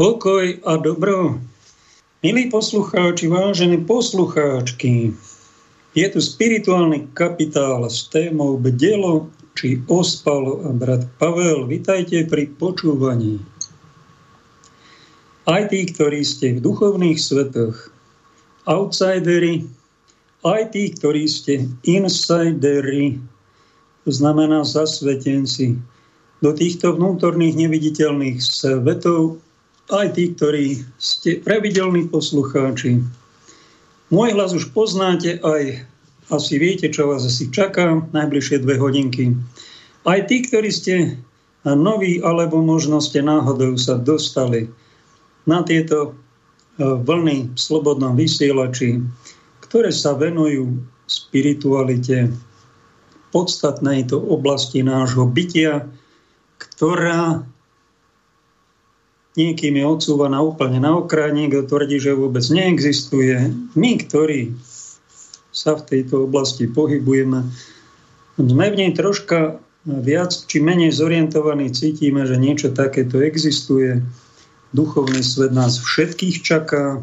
Pokoj a dobro. Milí poslucháči, vážení poslucháčky, je tu spirituálny kapitál s témou Bdelo či ospalo a brat Pavel. Vitajte pri počúvaní. Aj tí, ktorí ste v duchovných svetoch, outsideri, aj tí, ktorí ste insideri, to znamená zasvetenci, do týchto vnútorných neviditeľných svetov aj tí, ktorí ste pravidelní poslucháči. Môj hlas už poznáte, aj asi viete, čo vás asi čaká najbližšie dve hodinky. Aj tí, ktorí ste noví, alebo možno ste náhodou sa dostali na tieto e, vlny v slobodnom vysielači, ktoré sa venujú spiritualite, podstatnej to oblasti nášho bytia, ktorá niekým je odsúvaná úplne na okraj, niekto tvrdí, že vôbec neexistuje. My, ktorí sa v tejto oblasti pohybujeme, sme v nej troška viac či menej zorientovaní, cítime, že niečo takéto existuje. Duchovný svet nás všetkých čaká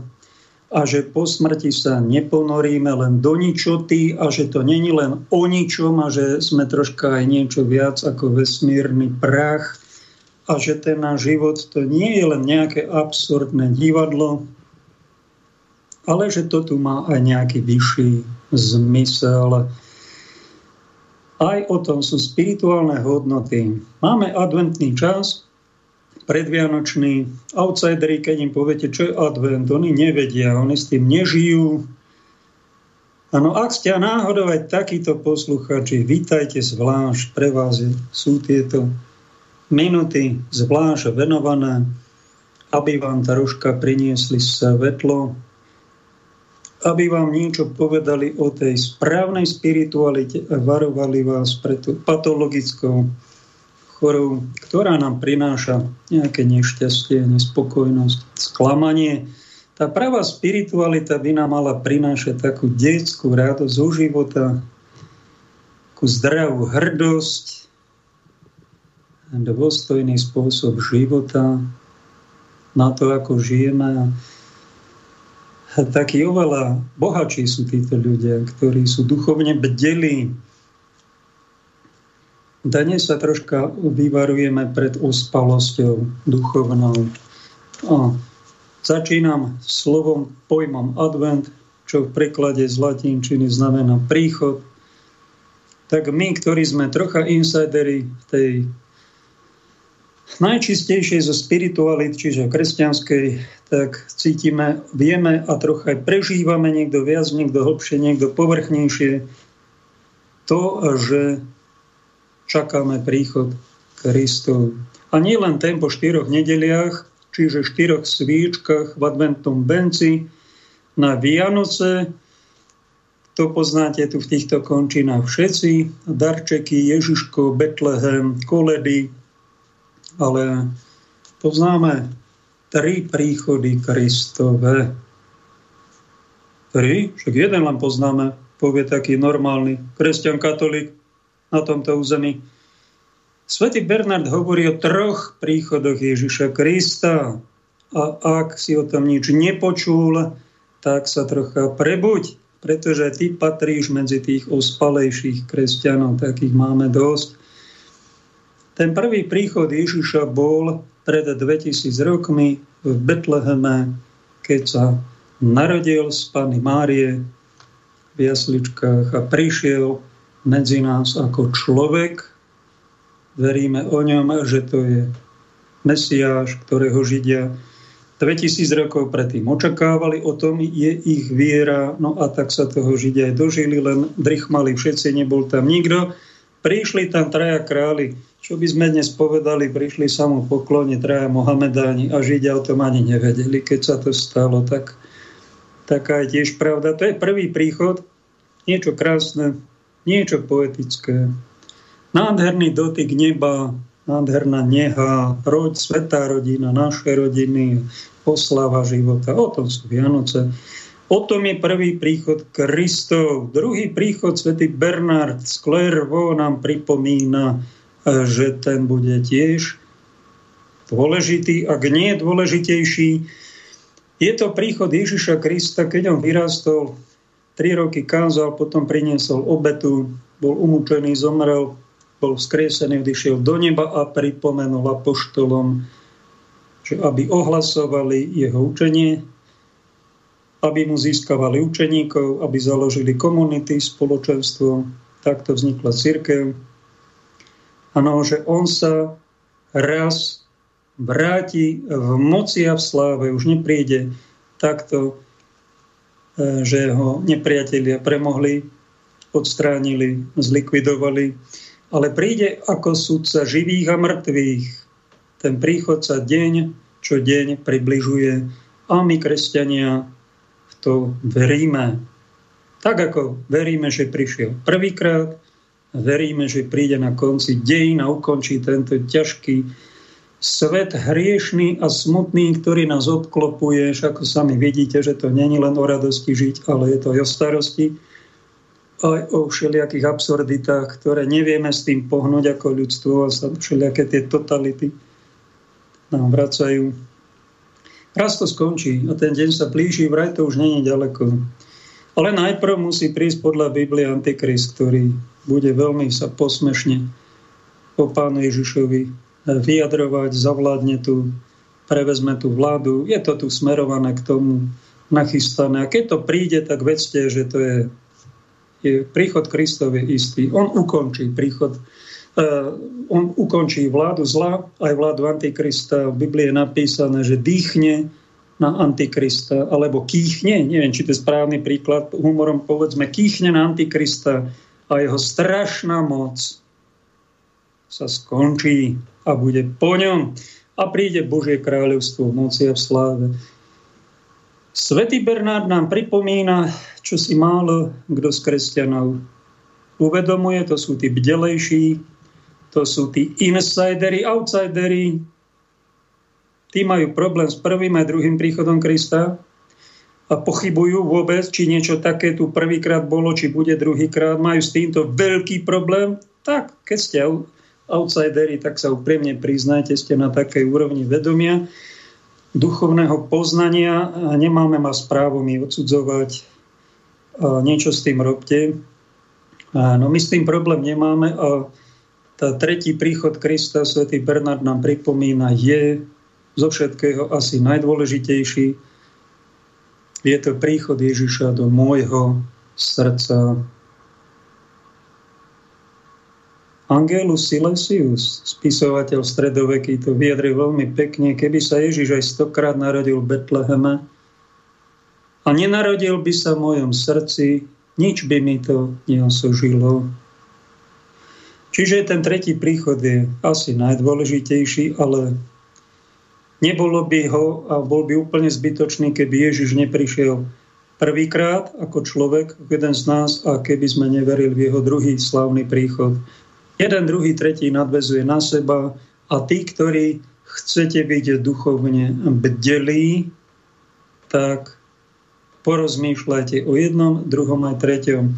a že po smrti sa neponoríme len do ničoty a že to není len o ničom a že sme troška aj niečo viac ako vesmírny prach a že ten náš život to nie je len nejaké absurdné divadlo, ale že to tu má aj nejaký vyšší zmysel. Aj o tom sú spirituálne hodnoty. Máme adventný čas, predvianočný. Outsideri, keď im poviete, čo je advent, oni nevedia, oni s tým nežijú. Áno, ak ste náhodou aj takíto posluchači, vítajte zvlášť, pre vás sú tieto minuty zvlášť venované, aby vám troška priniesli svetlo, aby vám niečo povedali o tej správnej spiritualite a varovali vás pred patologickou chorou, ktorá nám prináša nejaké nešťastie, nespokojnosť, sklamanie. Tá pravá spiritualita by nám mala prinášať takú detskú radosť zo života, takú zdravú hrdosť, dôstojný spôsob života, na to, ako žijeme. A takí oveľa bohačí sú títo ľudia, ktorí sú duchovne bdelí. Dnes sa troška vyvarujeme pred ospalosťou duchovnou. A začínam slovom, pojmom advent, čo v preklade z latinčiny znamená príchod. Tak my, ktorí sme trocha insidery v tej najčistejšej zo spiritualit, čiže kresťanskej, tak cítime, vieme a trocha aj prežívame niekto viac, niekto hlbšie, niekto povrchnejšie to, že čakáme príchod Kristov. A nie len ten po štyroch nedeliach, čiže štyroch svíčkach v adventnom benci na Vianoce, to poznáte tu v týchto končinách všetci, darčeky, Ježiško, Betlehem, koledy, ale poznáme tri príchody Kristove. Tri? Však jeden len poznáme, povie taký normálny kresťan katolík na tomto území. Svetý Bernard hovorí o troch príchodoch Ježiša Krista a ak si o tom nič nepočul, tak sa trocha prebuď, pretože ty patríš medzi tých ospalejších kresťanov, takých máme dosť. Ten prvý príchod Ježiša bol pred 2000 rokmi v Betleheme, keď sa narodil z Pany Márie v jasličkách a prišiel medzi nás ako človek. Veríme o ňom, že to je Mesiáš, ktorého Židia 2000 rokov predtým očakávali, o tom je ich viera, no a tak sa toho Židia aj dožili, len drichmali všetci, nebol tam nikto. Prišli tam traja králi, čo by sme dnes povedali, prišli sa mu poklone traja Mohamedáni a Židia o tom ani nevedeli, keď sa to stalo. Tak, taká je tiež pravda. To je prvý príchod, niečo krásne, niečo poetické. Nádherný dotyk neba, nádherná neha, roď, svetá rodina, naše rodiny, oslava života. O tom sú Vianoce. O tom je prvý príchod Kristov. Druhý príchod svätý Bernard z nám pripomína že ten bude tiež dôležitý, ak nie dôležitejší. Je to príchod Ježiša Krista, keď on vyrastol, tri roky kázal, potom priniesol obetu, bol umúčený, zomrel, bol vzkriesený, odišiel do neba a pripomenul apoštolom, že aby ohlasovali jeho učenie, aby mu získavali učeníkov, aby založili komunity, spoločenstvo. Takto vznikla církev. Áno, že on sa raz vráti v moci a v sláve. Už nepríde takto, e, že ho nepriatelia premohli, odstránili, zlikvidovali, ale príde ako sudca živých a mŕtvych ten príchod sa deň čo deň približuje a my, kresťania, v to veríme. Tak ako veríme, že prišiel prvýkrát, veríme, že príde na konci dejín a ukončí tento ťažký svet hriešný a smutný, ktorý nás obklopuje. Ako sami vidíte, že to není len o radosti žiť, ale je to aj o starosti, aj o všelijakých absurditách, ktoré nevieme s tým pohnúť ako ľudstvo a sa všelijaké tie totality nám vracajú. Raz to skončí a ten deň sa blíži, vraj to už není ďaleko. Ale najprv musí prísť podľa Biblie Antikrist, ktorý bude veľmi sa posmešne po pánu Ježišovi vyjadrovať, zavládne tu, prevezme tú vládu. Je to tu smerované k tomu, nachystané. A keď to príde, tak vedzte, že to je, je príchod Kristov je istý. On ukončí príchod on ukončí vládu zla, aj vládu Antikrista. V Biblii je napísané, že dýchne na Antikrista, alebo kýchne, neviem, či to je správny príklad, humorom povedzme, kýchne na Antikrista a jeho strašná moc sa skončí a bude po ňom a príde Božie kráľovstvo v moci a v sláve. Svetý Bernard nám pripomína, čo si málo kto z kresťanov uvedomuje, to sú tí bdelejší, to sú tí insidery, outsidery. Tí majú problém s prvým aj druhým príchodom Krista a pochybujú vôbec, či niečo také tu prvýkrát bolo, či bude druhýkrát. Majú s týmto veľký problém. Tak, keď ste outsidery, tak sa úprimne priznajte, ste na takej úrovni vedomia, duchovného poznania a nemáme ma správu mi odsudzovať. A niečo s tým robte. No my s tým problém nemáme a tá tretí príchod Krista, svätý Bernard nám pripomína, je zo všetkého asi najdôležitejší. Je to príchod Ježiša do môjho srdca. Angelus Silesius, spisovateľ stredoveký, to vyjadril veľmi pekne. Keby sa Ježiš aj stokrát narodil v Betleheme a nenarodil by sa v mojom srdci, nič by mi to neosožilo. Čiže ten tretí príchod je asi najdôležitejší, ale nebolo by ho a bol by úplne zbytočný, keby Ježiš neprišiel prvýkrát ako človek, jeden z nás, a keby sme neverili v jeho druhý slavný príchod. Jeden, druhý, tretí nadvezuje na seba a tí, ktorí chcete byť duchovne bdelí, tak porozmýšľajte o jednom, druhom aj treťom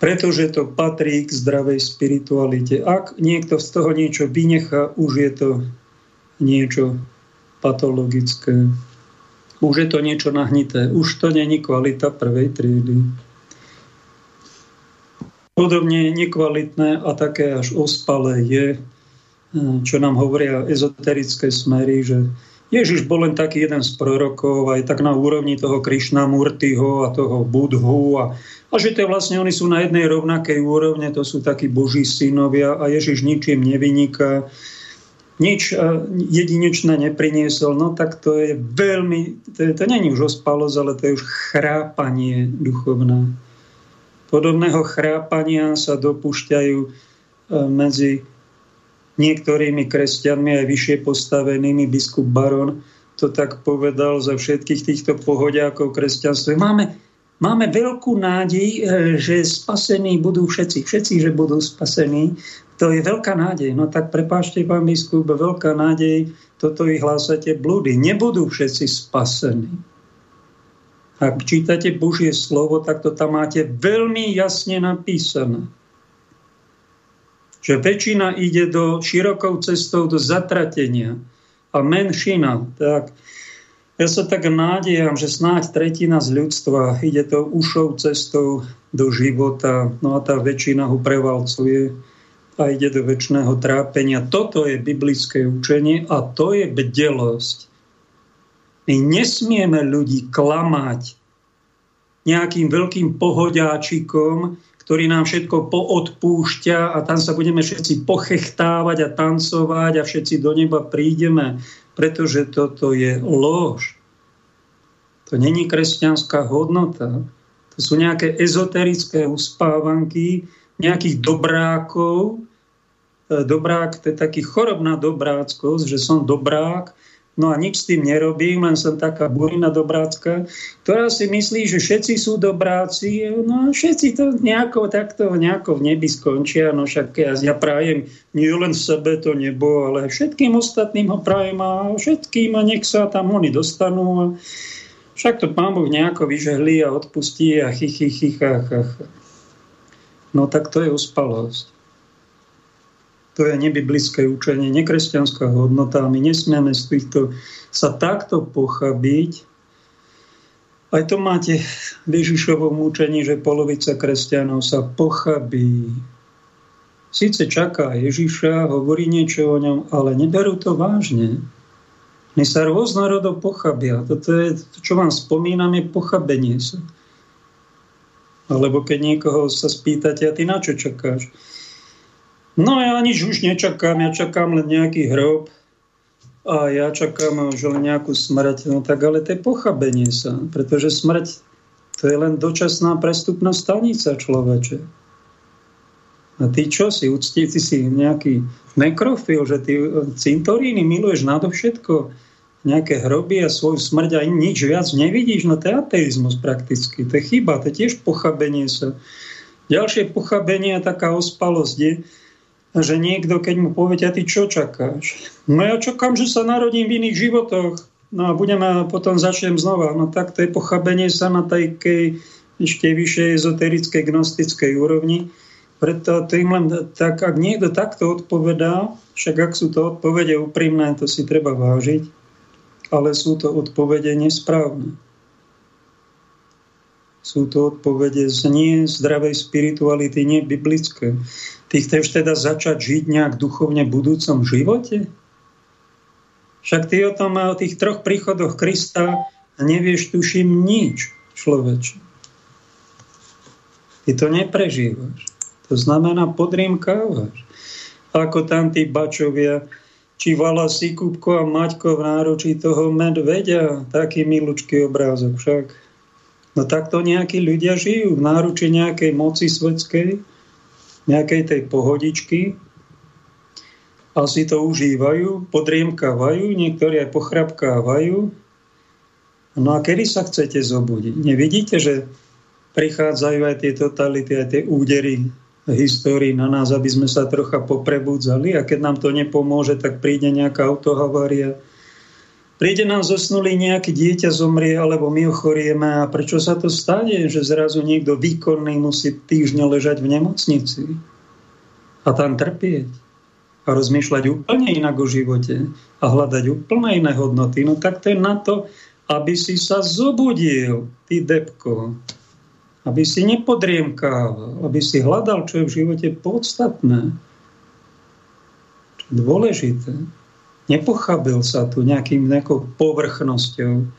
pretože to patrí k zdravej spiritualite. Ak niekto z toho niečo vynecha, už je to niečo patologické. Už je to niečo nahnité. Už to není kvalita prvej triedy. Podobne nekvalitné a také až ospalé je, čo nám hovoria ezoterické smery, že Ježiš bol len taký jeden z prorokov, aj tak na úrovni toho Krišna Murtyho a toho Budhu a a že to vlastne oni sú na jednej rovnakej úrovne, to sú takí boží synovia a Ježiš ničím nevyniká, nič jedinečné nepriniesol, no tak to je veľmi, to, to není už ospalosť, ale to je už chrápanie duchovné. Podobného chrápania sa dopúšťajú e, medzi niektorými kresťanmi aj vyššie postavenými. Biskup Baron to tak povedal za všetkých týchto pohodiakov kresťanstva. Máme, Máme veľkú nádej, e, že spasení budú všetci. Všetci, že budú spasení. To je veľká nádej. No tak prepášte, pán biskup, veľká nádej, toto vy hlásate blúdy. Nebudú všetci spasení. Ak čítate Božie slovo, tak to tam máte veľmi jasne napísané. Že väčšina ide do širokou cestou do zatratenia. a menšina. Tak ja sa tak nádejam, že snáď tretina z ľudstva ide to ušou cestou do života, no a tá väčšina ho prevalcuje a ide do väčšného trápenia. Toto je biblické učenie a to je bdelosť. My nesmieme ľudí klamať nejakým veľkým pohodiáčikom, ktorý nám všetko poodpúšťa a tam sa budeme všetci pochechtávať a tancovať a všetci do neba prídeme, pretože toto je lož. To není kresťanská hodnota. To sú nejaké ezoterické uspávanky nejakých dobrákov, E, dobrák, to je taký chorobná dobráckosť, že som dobrák, no a nič s tým nerobím, len som taká burina dobrácka, ktorá si myslí, že všetci sú dobráci, no a všetci to nejako takto nejako v nebi skončia, no však ja, ja prajem nie len sebe to nebo, ale všetkým ostatným ho prajem a všetkým a nech sa tam oni dostanú a však to pán Boh nejako vyžehlí a odpustí a chy, chy, No tak to je uspalosť. To je nebiblické učenie, nekresťanská hodnota. My nesmieme z týchto sa takto pochabiť. Aj to máte v Ježišovom učení, že polovica kresťanov sa pochabí. Sice čaká Ježiša, hovorí niečo o ňom, ale neberú to vážne. My sa rôznorodo pochabia. Toto je, to, čo vám spomínam, je pochabenie sa. Alebo keď niekoho sa spýtate, a ty na čo čakáš? No ja nič už nečakám, ja čakám len nejaký hrob a ja čakám už len nejakú smrť. No tak ale to je pochabenie sa, pretože smrť to je len dočasná prestupná stanica človeče. A ty čo si, uctí, ty si nejaký nekrofil, že ty cintoríny miluješ nadovšetko, nejaké hroby a svoju smrť a nič viac nevidíš, no to je ateizmus prakticky, to je chyba, to je tiež pochabenie sa. Ďalšie pochabenie a taká ospalosť je, že niekto, keď mu poviete, a ty čo čakáš? No ja čakám, že sa narodím v iných životoch. No a budeme potom začnem znova. No tak to je pochabenie sa na tej ešte vyššej ezoterickej gnostickej úrovni. Preto to len tak, ak niekto takto odpovedá, však ak sú to odpovede úprimné, to si treba vážiť, ale sú to odpovede nesprávne. Sú to odpovede z nie zdravej spirituality, nie biblické. Ty chceš teda začať žiť nejak duchovne v budúcom živote? Však ty o tom o tých troch príchodoch Krista nevieš, tuším, nič, človeče. Ty to neprežívaš. To znamená, podriemkávaš. Ako tam tí bačovia, či vala si Kupko a Maťko v náručí toho medvedia, taký milučký obrázok však. No takto nejakí ľudia žijú v náruči nejakej moci svetskej, nejakej tej pohodičky a si to užívajú, podriemkávajú, niektorí aj pochrapkávajú. No a kedy sa chcete zobudiť? Nevidíte, že prichádzajú aj tie totality, aj tie údery histórii na nás, aby sme sa trocha poprebudzali a keď nám to nepomôže, tak príde nejaká autohavária, Príde nám zosnulý nejaký dieťa zomrie, alebo my ochorieme a prečo sa to stane, že zrazu niekto výkonný musí týždňa ležať v nemocnici a tam trpieť a rozmýšľať úplne inak o živote a hľadať úplne iné hodnoty. No tak to je na to, aby si sa zobudil, ty depko, aby si nepodriemkával, aby si hľadal, čo je v živote podstatné, čo je dôležité. Nepochábil sa tu nejakým nejakou povrchnosťou.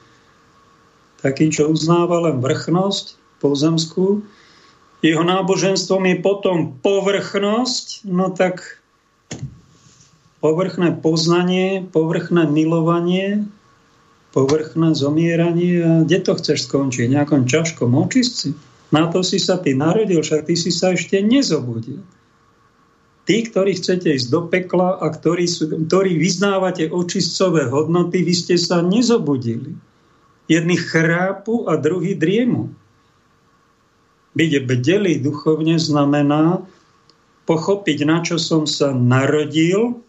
Taký, čo uznáva len vrchnosť pozemskú, jeho náboženstvom je potom povrchnosť, no tak povrchné poznanie, povrchné milovanie, povrchné zomieranie a kde to chceš skončiť? Nejakom ťažkom očistci? Na to si sa ty narodil, však ty si sa ešte nezobudil. Tí, ktorí chcete ísť do pekla a ktorí, sú, ktorí vyznávate očistcové hodnoty, vy ste sa nezobudili. Jedni chrápu a druhý driemu. Byť bdelý duchovne znamená pochopiť, na čo som sa narodil,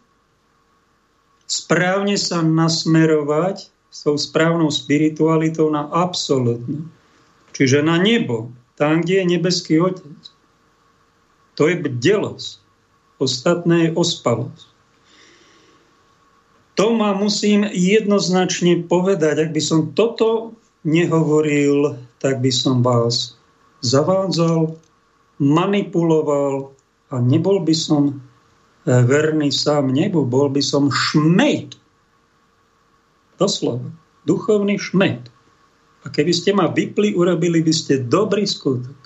správne sa nasmerovať s tou správnou spiritualitou na absolútne. Čiže na nebo, tam, kde je nebeský Otec. To je bdelosť. Ostatné je ospalosť. To ma musím jednoznačne povedať. Ak by som toto nehovoril, tak by som vás zavádzal, manipuloval a nebol by som e, verný sám nebu, bol by som šmejt. Doslova. Duchovný šmet. A keby ste ma vypli, urobili by ste dobrý skutok.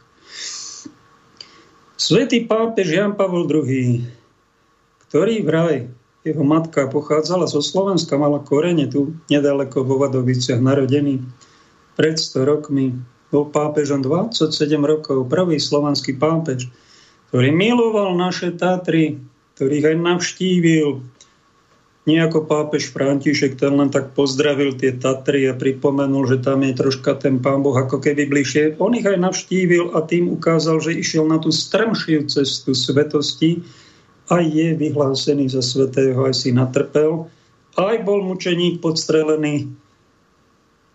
Svetý pápež Jan Pavol II, ktorý vraj, jeho matka pochádzala zo Slovenska, mala korene tu nedaleko vo Vadoviciach, narodený pred 100 rokmi, bol pápežom 27 rokov, prvý slovanský pápež, ktorý miloval naše Tatry, ktorých aj navštívil, nie ako pápež František, ten len tak pozdravil tie Tatry a pripomenul, že tam je troška ten pán Boh ako keby bližšie. On ich aj navštívil a tým ukázal, že išiel na tú strmšiu cestu svetosti a je vyhlásený za svetého, aj si natrpel. Aj bol mučeník podstrelený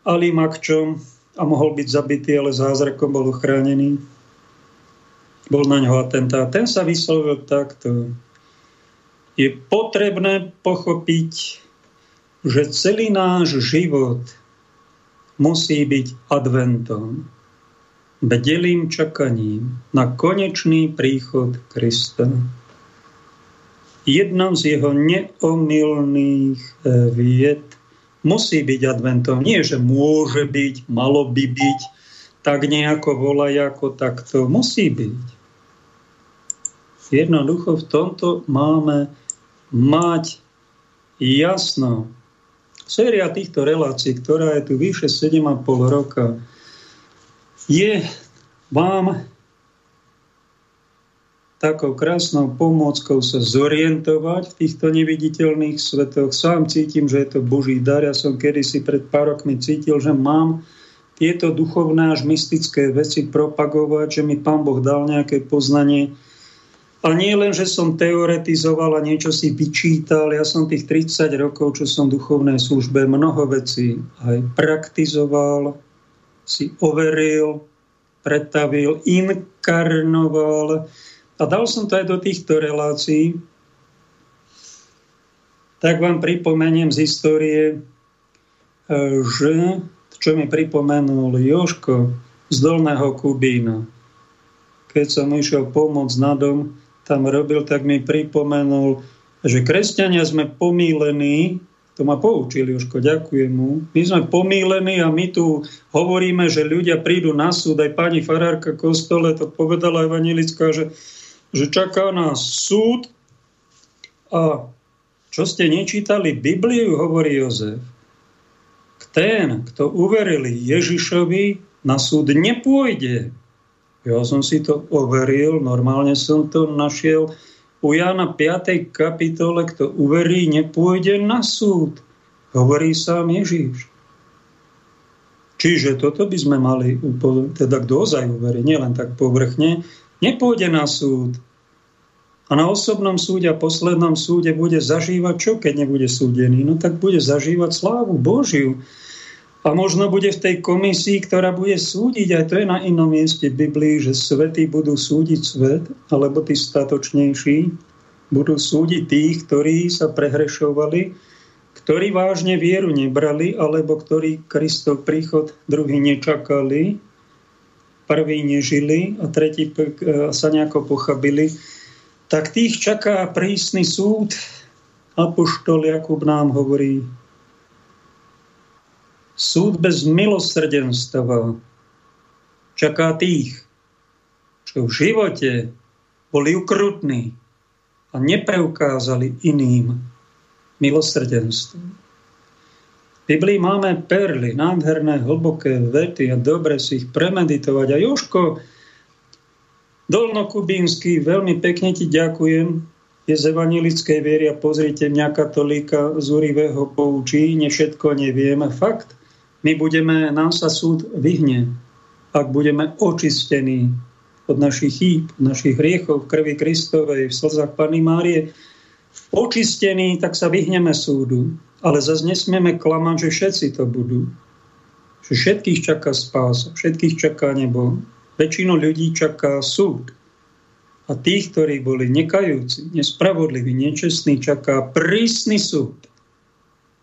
Alimakčom a mohol byť zabitý, ale zázrakom bol uchránený. Bol na ňo atentát. Ten sa vyslovil takto je potrebné pochopiť, že celý náš život musí byť adventom, bdelým čakaním na konečný príchod Krista. Jednou z jeho neomilných eh, vied musí byť adventom. Nie, že môže byť, malo by byť, tak nejako volajako, tak to musí byť. Jednoducho v tomto máme mať jasno. Séria týchto relácií, ktorá je tu vyše 7,5 roka, je vám takou krásnou pomôckou sa zorientovať v týchto neviditeľných svetoch. Sám cítim, že je to Boží dar. Ja som kedysi pred pár rokmi cítil, že mám tieto duchovné až mystické veci propagovať, že mi Pán Boh dal nejaké poznanie, a nie len, že som teoretizoval a niečo si vyčítal, ja som tých 30 rokov, čo som v duchovnej službe, mnoho vecí aj praktizoval, si overil, pretavil, inkarnoval a dal som to aj do týchto relácií. Tak vám pripomeniem z histórie, e, že čo mi pripomenul Joško z Dolného Kubína. Keď som išiel pomôcť na dom, tam robil, tak mi pripomenul, že kresťania sme pomílení, to ma poučil Jožko, ďakujem mu. My sme pomílení a my tu hovoríme, že ľudia prídu na súd, aj pani farárka kostole to povedala evanelická, že, že čaká nás súd a čo ste nečítali Bibliu, hovorí Jozef. Ten, kto uveril Ježišovi, na súd nepôjde. Ja som si to overil, normálne som to našiel u Jana 5. kapitole, kto uverí, nepôjde na súd. Hovorí sám Ježíš. Čiže toto by sme mali, teda kto ozaj uverí, nielen tak povrchne, nepôjde na súd. A na osobnom súde a poslednom súde bude zažívať čo, keď nebude súdený? No tak bude zažívať slávu Božiu. A možno bude v tej komisii, ktorá bude súdiť, aj to je na inom mieste v Biblii, že svety budú súdiť svet, alebo tí statočnejší budú súdiť tých, ktorí sa prehrešovali, ktorí vážne vieru nebrali, alebo ktorí Kristov príchod druhý nečakali, prvý nežili a tretí sa nejako pochabili, tak tých čaká prísny súd. Apoštol Jakub nám hovorí, Súd bez milosrdenstva čaká tých, čo v živote boli ukrutní a nepreukázali iným milosrdenstvo. V Biblii máme perly, nádherné, hlboké vety a dobre si ich premeditovať. A Joško Dolnokubínsky, veľmi pekne ti ďakujem, je z evanilickej viery a pozrite mňa katolíka z Urivého poučí, ne všetko nevieme. Fakt, my budeme, nám sa súd vyhne, ak budeme očistení od našich chýb, našich hriechov v krvi Kristovej, v slzách Pany Márie, očistení, tak sa vyhneme súdu. Ale zase nesmieme klamať, že všetci to budú. Že všetkých čaká spása, všetkých čaká nebo. Väčšinu ľudí čaká súd. A tých, ktorí boli nekajúci, nespravodliví, nečestní, čaká prísny súd.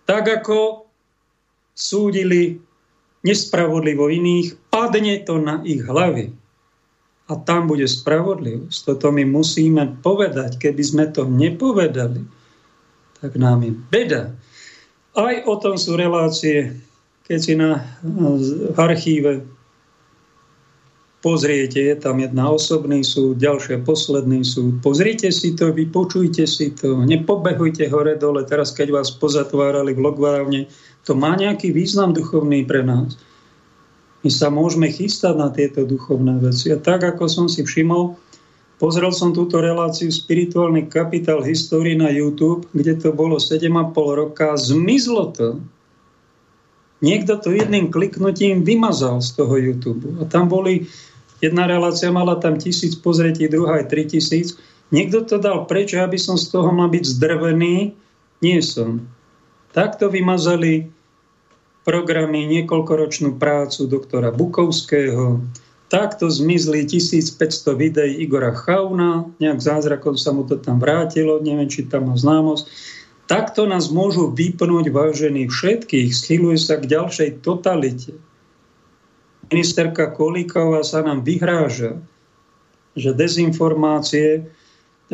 Tak ako súdili nespravodlivo iných, padne to na ich hlavy. A tam bude spravodlivosť. Toto my musíme povedať. Keby sme to nepovedali, tak nám je beda. Aj o tom sú relácie, keď si na archíve pozriete, je tam jedna osobný súd, ďalšia posledný súd. Pozrite si to, vypočujte si to, nepobehujte hore dole. Teraz, keď vás pozatvárali v Lokvárne, to má nejaký význam duchovný pre nás. My sa môžeme chystať na tieto duchovné veci. A tak, ako som si všimol, pozrel som túto reláciu Spirituálny kapitál histórii na YouTube, kde to bolo 7,5 roka, zmizlo to. Niekto to jedným kliknutím vymazal z toho YouTube. A tam boli Jedna relácia mala tam tisíc pozretí, druhá aj tri tisíc. Niekto to dal preč, aby som z toho mal byť zdrvený. Nie som. Takto vymazali programy, niekoľkoročnú prácu doktora Bukovského. Takto zmizli 1500 videí Igora Chauna. Nejak zázrakom sa mu to tam vrátilo. Neviem, či tam má známosť. Takto nás môžu vypnúť vážení všetkých. Schyluje sa k ďalšej totalite ministerka Kolíková sa nám vyhráža, že dezinformácie e,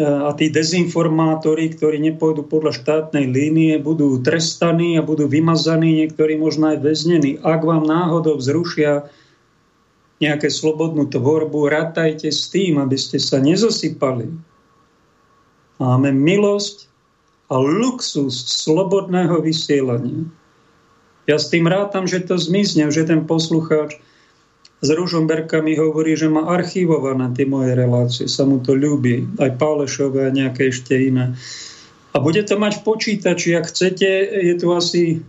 a tí dezinformátori, ktorí nepôjdu podľa štátnej línie, budú trestaní a budú vymazaní, niektorí možno aj väznení. Ak vám náhodou zrušia nejaké slobodnú tvorbu, ratajte s tým, aby ste sa nezosypali. Máme milosť a luxus slobodného vysielania. Ja s tým rátam, že to zmizne, že ten poslucháč s Ružomberka mi hovorí, že má archivované tie moje relácie, sa mu to ľúbi, aj Pálešové a nejaké ešte iné. A bude to mať v počítači, ak chcete, je tu asi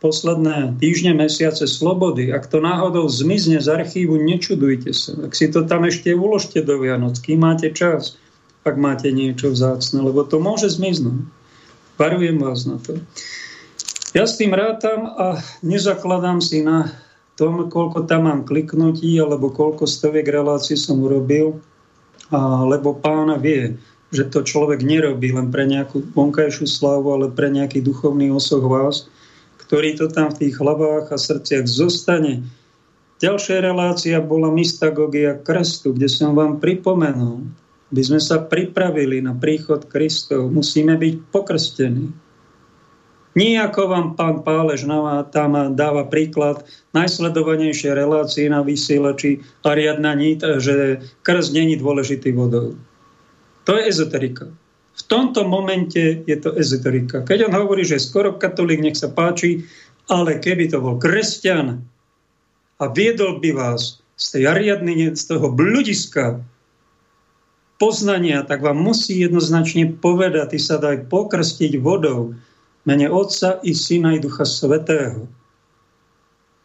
posledné týždne, mesiace slobody. Ak to náhodou zmizne z archívu, nečudujte sa. Ak si to tam ešte uložte do Vianoc, kým máte čas, ak máte niečo vzácne, lebo to môže zmiznúť. Varujem vás na to. Ja s tým rátam a nezakladám si na tom, koľko tam mám kliknutí alebo koľko stoviek relácií som urobil, a, lebo pána vie, že to človek nerobí len pre nejakú vonkajšiu slavu, ale pre nejaký duchovný osoch vás, ktorý to tam v tých hlavách a srdciach zostane. Ďalšia relácia bola mystagogia krstu, kde som vám pripomenul, by sme sa pripravili na príchod Kristov, musíme byť pokrstení. Nijako vám pán Pálež tam dáva príklad najsledovanejšie relácie na vysielači Ariadna Nit, že krst není dôležitý vodou. To je ezoterika. V tomto momente je to ezoterika. Keď on hovorí, že skoro katolík, nech sa páči, ale keby to bol kresťan a viedol by vás z tej Ariadny, z toho bludiska poznania, tak vám musí jednoznačne povedať, ty sa daj pokrstiť vodou mene Otca i Syna i Ducha Svetého.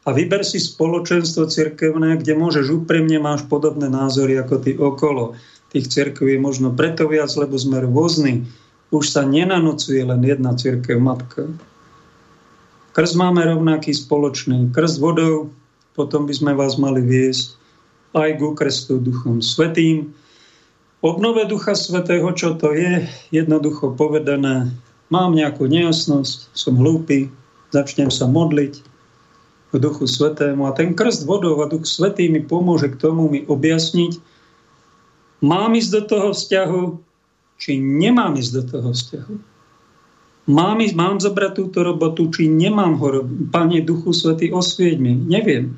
A vyber si spoločenstvo cirkevné, kde môžeš úprimne, máš podobné názory ako ty okolo. Tých cirkví je možno preto viac, lebo sme rôzni. Už sa nenanocuje len jedna cirkev matka. Krst máme rovnaký spoločný. Krst vodou, potom by sme vás mali viesť aj ku krstu Duchom Svetým. Obnove Ducha Svetého, čo to je, jednoducho povedané, mám nejakú nejasnosť, som hlúpy, začnem sa modliť k Duchu Svetému a ten krst vodou a Duch Svetý mi pomôže k tomu mi objasniť, mám ísť do toho vzťahu, či nemám ísť do toho vzťahu. Mám, ísť, mám zobrať túto robotu, či nemám ho robiť. Pane Duchu Svetý, osvieť mi. Neviem.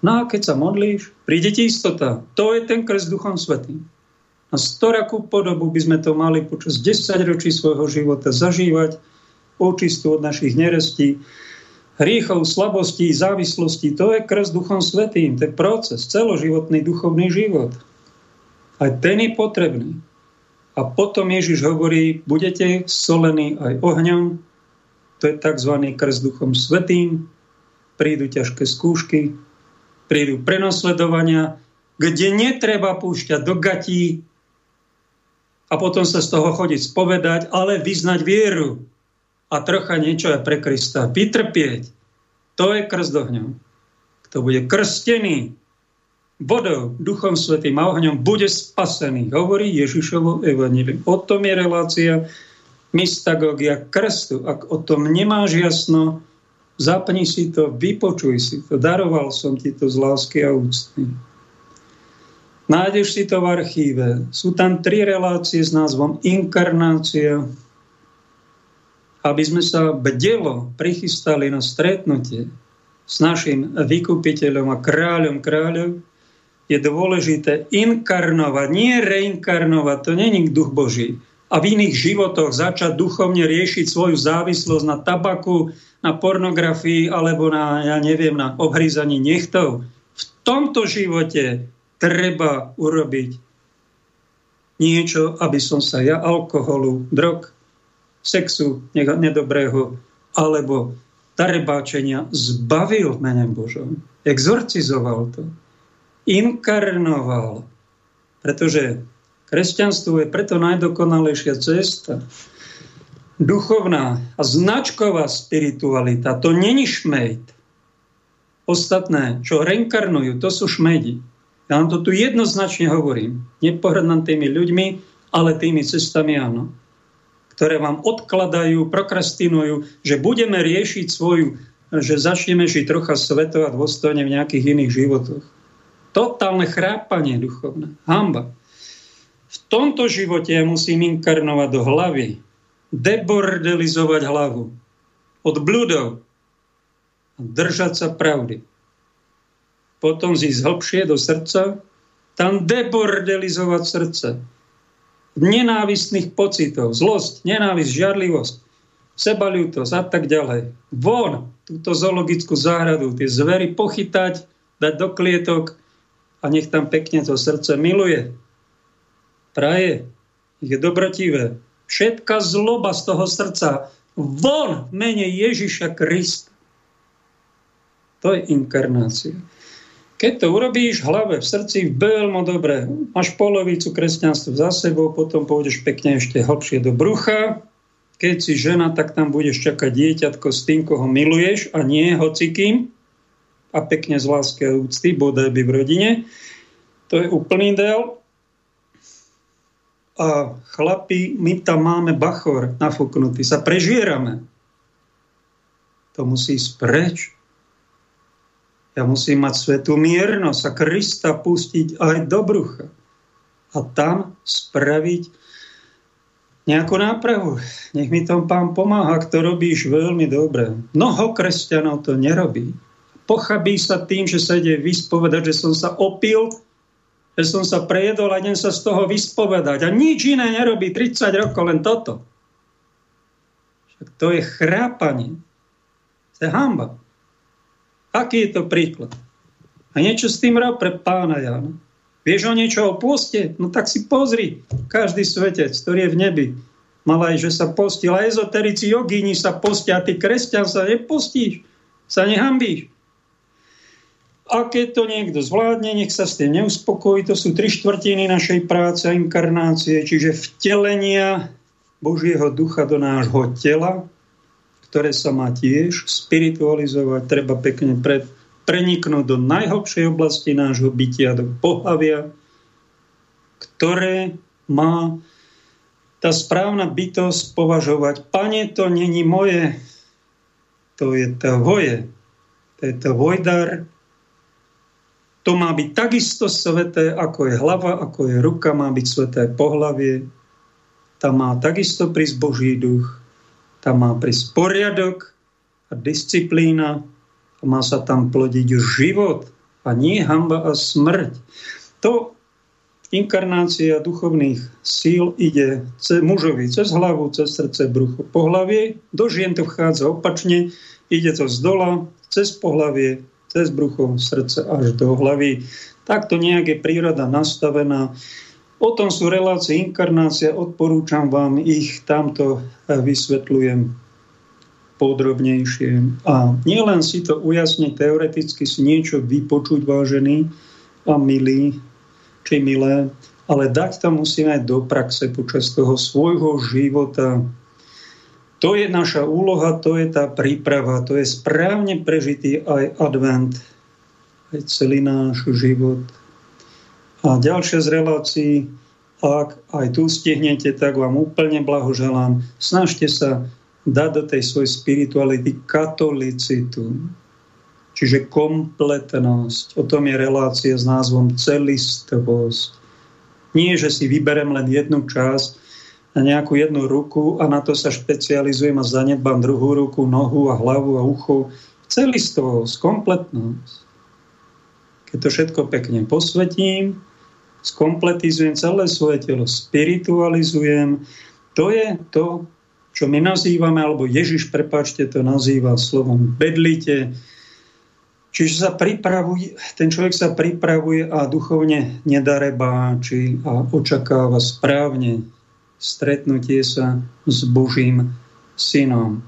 No a keď sa modlíš, príde ti istota. To je ten krst Duchom Svetým. A storakú podobu by sme to mali počas 10 ročí svojho života zažívať, očistú od našich nerestí, hriechov, slabostí, závislostí. To je krst Duchom Svetým, to je proces, celoživotný duchovný život. Aj ten je potrebný. A potom Ježiš hovorí, budete solení aj ohňom, to je tzv. krst Duchom Svetým, prídu ťažké skúšky, prídu prenosledovania, kde netreba púšťať do gatí a potom sa z toho chodiť spovedať, ale vyznať vieru a trocha niečo aj pre Krista. Vytrpieť. To je krst ohňom. Kto bude krstený vodou, duchom svetým a ohňom, bude spasený. Hovorí Ježišovo evanílium. O tom je relácia mystagogia krstu. Ak o tom nemáš jasno, zapni si to, vypočuj si to. Daroval som ti to z lásky a úcty. Nájdeš si to v archíve. Sú tam tri relácie s názvom Inkarnácia, aby sme sa bdelo prichystali na stretnutie s našim vykupiteľom a kráľom kráľov, je dôležité inkarnovať, nie reinkarnovať, to není duch Boží. A v iných životoch začať duchovne riešiť svoju závislosť na tabaku, na pornografii alebo na, ja neviem, na obhrízaní nechtov. V tomto živote treba urobiť niečo, aby som sa ja alkoholu, drog, sexu nedobrého alebo darebáčenia zbavil v mene Božom. Exorcizoval to inkarnoval. Pretože kresťanstvo je preto najdokonalejšia cesta. Duchovná a značková spiritualita, to není šmejd. Ostatné, čo reinkarnujú, to sú šmedi. Ja vám to tu jednoznačne hovorím. Nepohrdnám tými ľuďmi, ale tými cestami áno. Ktoré vám odkladajú, prokrastinujú, že budeme riešiť svoju, že začneme žiť trocha sveto a dôstojne v nejakých iných životoch. Totálne chrápanie duchovné. Hamba. V tomto živote ja musím inkarnovať do hlavy. Debordelizovať hlavu. Od bludov. A držať sa pravdy. Potom zísť hlbšie do srdca. Tam debordelizovať srdce. Nenávistných pocitov. Zlosť, nenávisť, žiarlivosť sebalútosť a tak ďalej. Von túto zoologickú záhradu, tie zvery pochytať, dať do klietok a nech tam pekne to srdce miluje, praje, je dobrotivé. Všetka zloba z toho srdca von mene Ježiša Krista. To je inkarnácia. Keď to urobíš v hlave, v srdci, veľmi dobre, máš polovicu kresťanstva za sebou, potom pôjdeš pekne ešte hlbšie do brucha. Keď si žena, tak tam budeš čakať dieťatko s tým, koho miluješ a nie hocikým a pekne z lásky a úcty, bodaj by v rodine. To je úplný del. A chlapi, my tam máme bachor nafúknutý, sa prežierame. To musí ísť preč. Ja musím mať svetú miernosť a Krista pustiť aj do brucha. A tam spraviť nejakú nápravu. Nech mi tom pán pomáha, to robíš veľmi dobre. Mnoho kresťanov to nerobí pochabí sa tým, že sa ide vyspovedať, že som sa opil, že som sa prejedol a idem sa z toho vyspovedať. A nič iné nerobí 30 rokov, len toto. Však to je chrápanie. To je hamba. Aký je to príklad? A niečo s tým rob pre pána Jana. Vieš o niečo o poste? No tak si pozri. Každý svetec, ktorý je v nebi, mal aj, že sa postil. A ezoterici jogíni sa postia, a ty kresťan sa nepostíš. Sa nehambíš. A keď to niekto zvládne, nech sa s tým neuspokojí. To sú tri štvrtiny našej práce a inkarnácie, čiže vtelenia Božieho ducha do nášho tela, ktoré sa má tiež spiritualizovať. Treba pekne pre, preniknúť do najhlbšej oblasti nášho bytia, do pohlavia, ktoré má tá správna bytosť považovať, pane, to není moje, to je tvoje, to je tvoj dar, to má byť takisto sveté, ako je hlava, ako je ruka, má byť sveté pohlavie. Tam má takisto prísť Boží duch. Tam má prísť poriadok a disciplína. A má sa tam plodiť život a nie hamba a smrť. To inkarnácia duchovných síl ide ce, mužovi cez hlavu, cez srdce, brucho, pohlavie. Do žien to vchádza opačne, ide to z dola, cez pohlavie, cez brucho, srdce až do hlavy. Takto nejak je príroda nastavená. O tom sú relácie inkarnácia, odporúčam vám ich, tamto vysvetľujem podrobnejšie. A nielen si to ujasniť teoreticky, si niečo vypočuť, vážený a milý, či milé, ale dať to musíme aj do praxe počas toho svojho života, to je naša úloha, to je tá príprava, to je správne prežitý aj advent, aj celý náš život. A ďalšia z relácií Ak aj tu stihnete, tak vám úplne blahoželám. Snažte sa dať do tej svojej spirituality katolicitu, čiže kompletnosť. O tom je relácia s názvom celistvosť. Nie, že si vyberem len jednu časť, na nejakú jednu ruku a na to sa špecializujem a zanedbám druhú ruku, nohu a hlavu a ucho. Celistvosť, kompletnosť. Keď to všetko pekne posvetím, skompletizujem celé svoje telo, spiritualizujem. To je to, čo my nazývame, alebo Ježiš, prepáčte, to nazýva slovom bedlite. Čiže sa pripravuje, ten človek sa pripravuje a duchovne nedarebáči a očakáva správne stretnutie sa s Božím synom.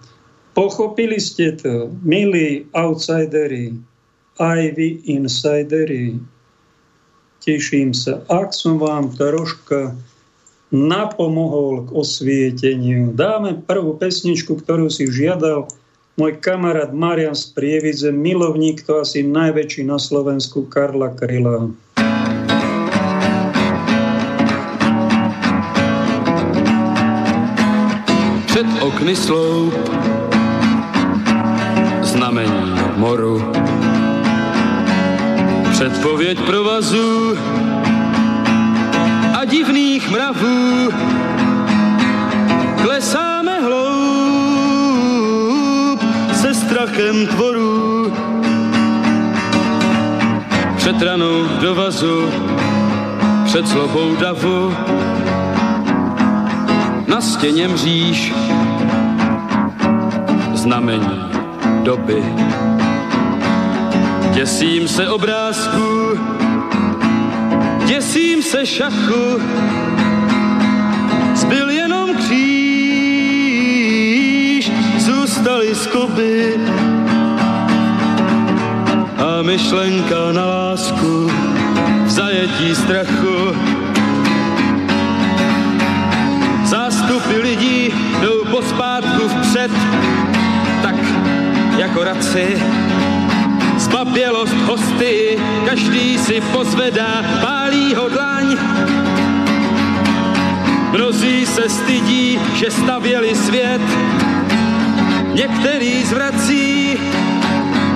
Pochopili ste to, milí outsideri, aj vy insideri, teším sa. Ak som vám troška napomohol k osvieteniu, dáme prvú pesničku, ktorú si žiadal môj kamarát Marian z Prievidze, milovník, to asi najväčší na Slovensku, Karla Kryla. Před okny sloup znamení moru Předpověď divných mravů. Klesáme hloub se strachem tvorů. Před ranou do vazu, před zlobou davu, na stěně mříž znamení doby Děsím se obrázku, děsím se šachu, zbyl jenom kříž, zůstaly skoby a myšlenka na lásku v zajetí strachu. Zástupy lidí jdou pospátku vpřed, tak jako raci zbabělost hosty, každý si pozvedá, pálí ho dlaň. Mnozí se stydí, že stavěli svět, některý zvrací,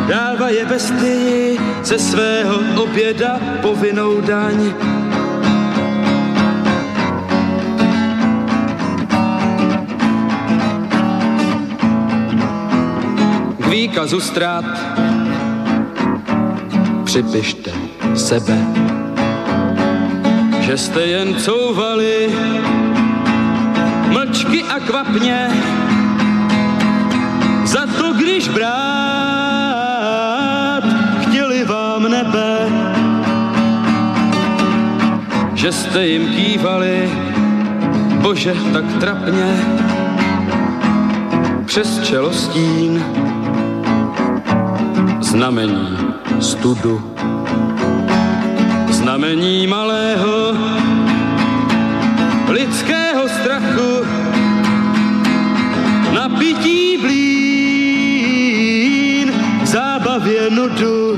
dává je bestii ze svého oběda povinnou daň. K výkazu strát připište sebe, že jste jen couvali mlčky a kvapně, za to, když brát chtěli vám nebe, že jste jim kývali, bože, tak trapně, přes čelostín znamení studu. Znamení malého zábavě nudu.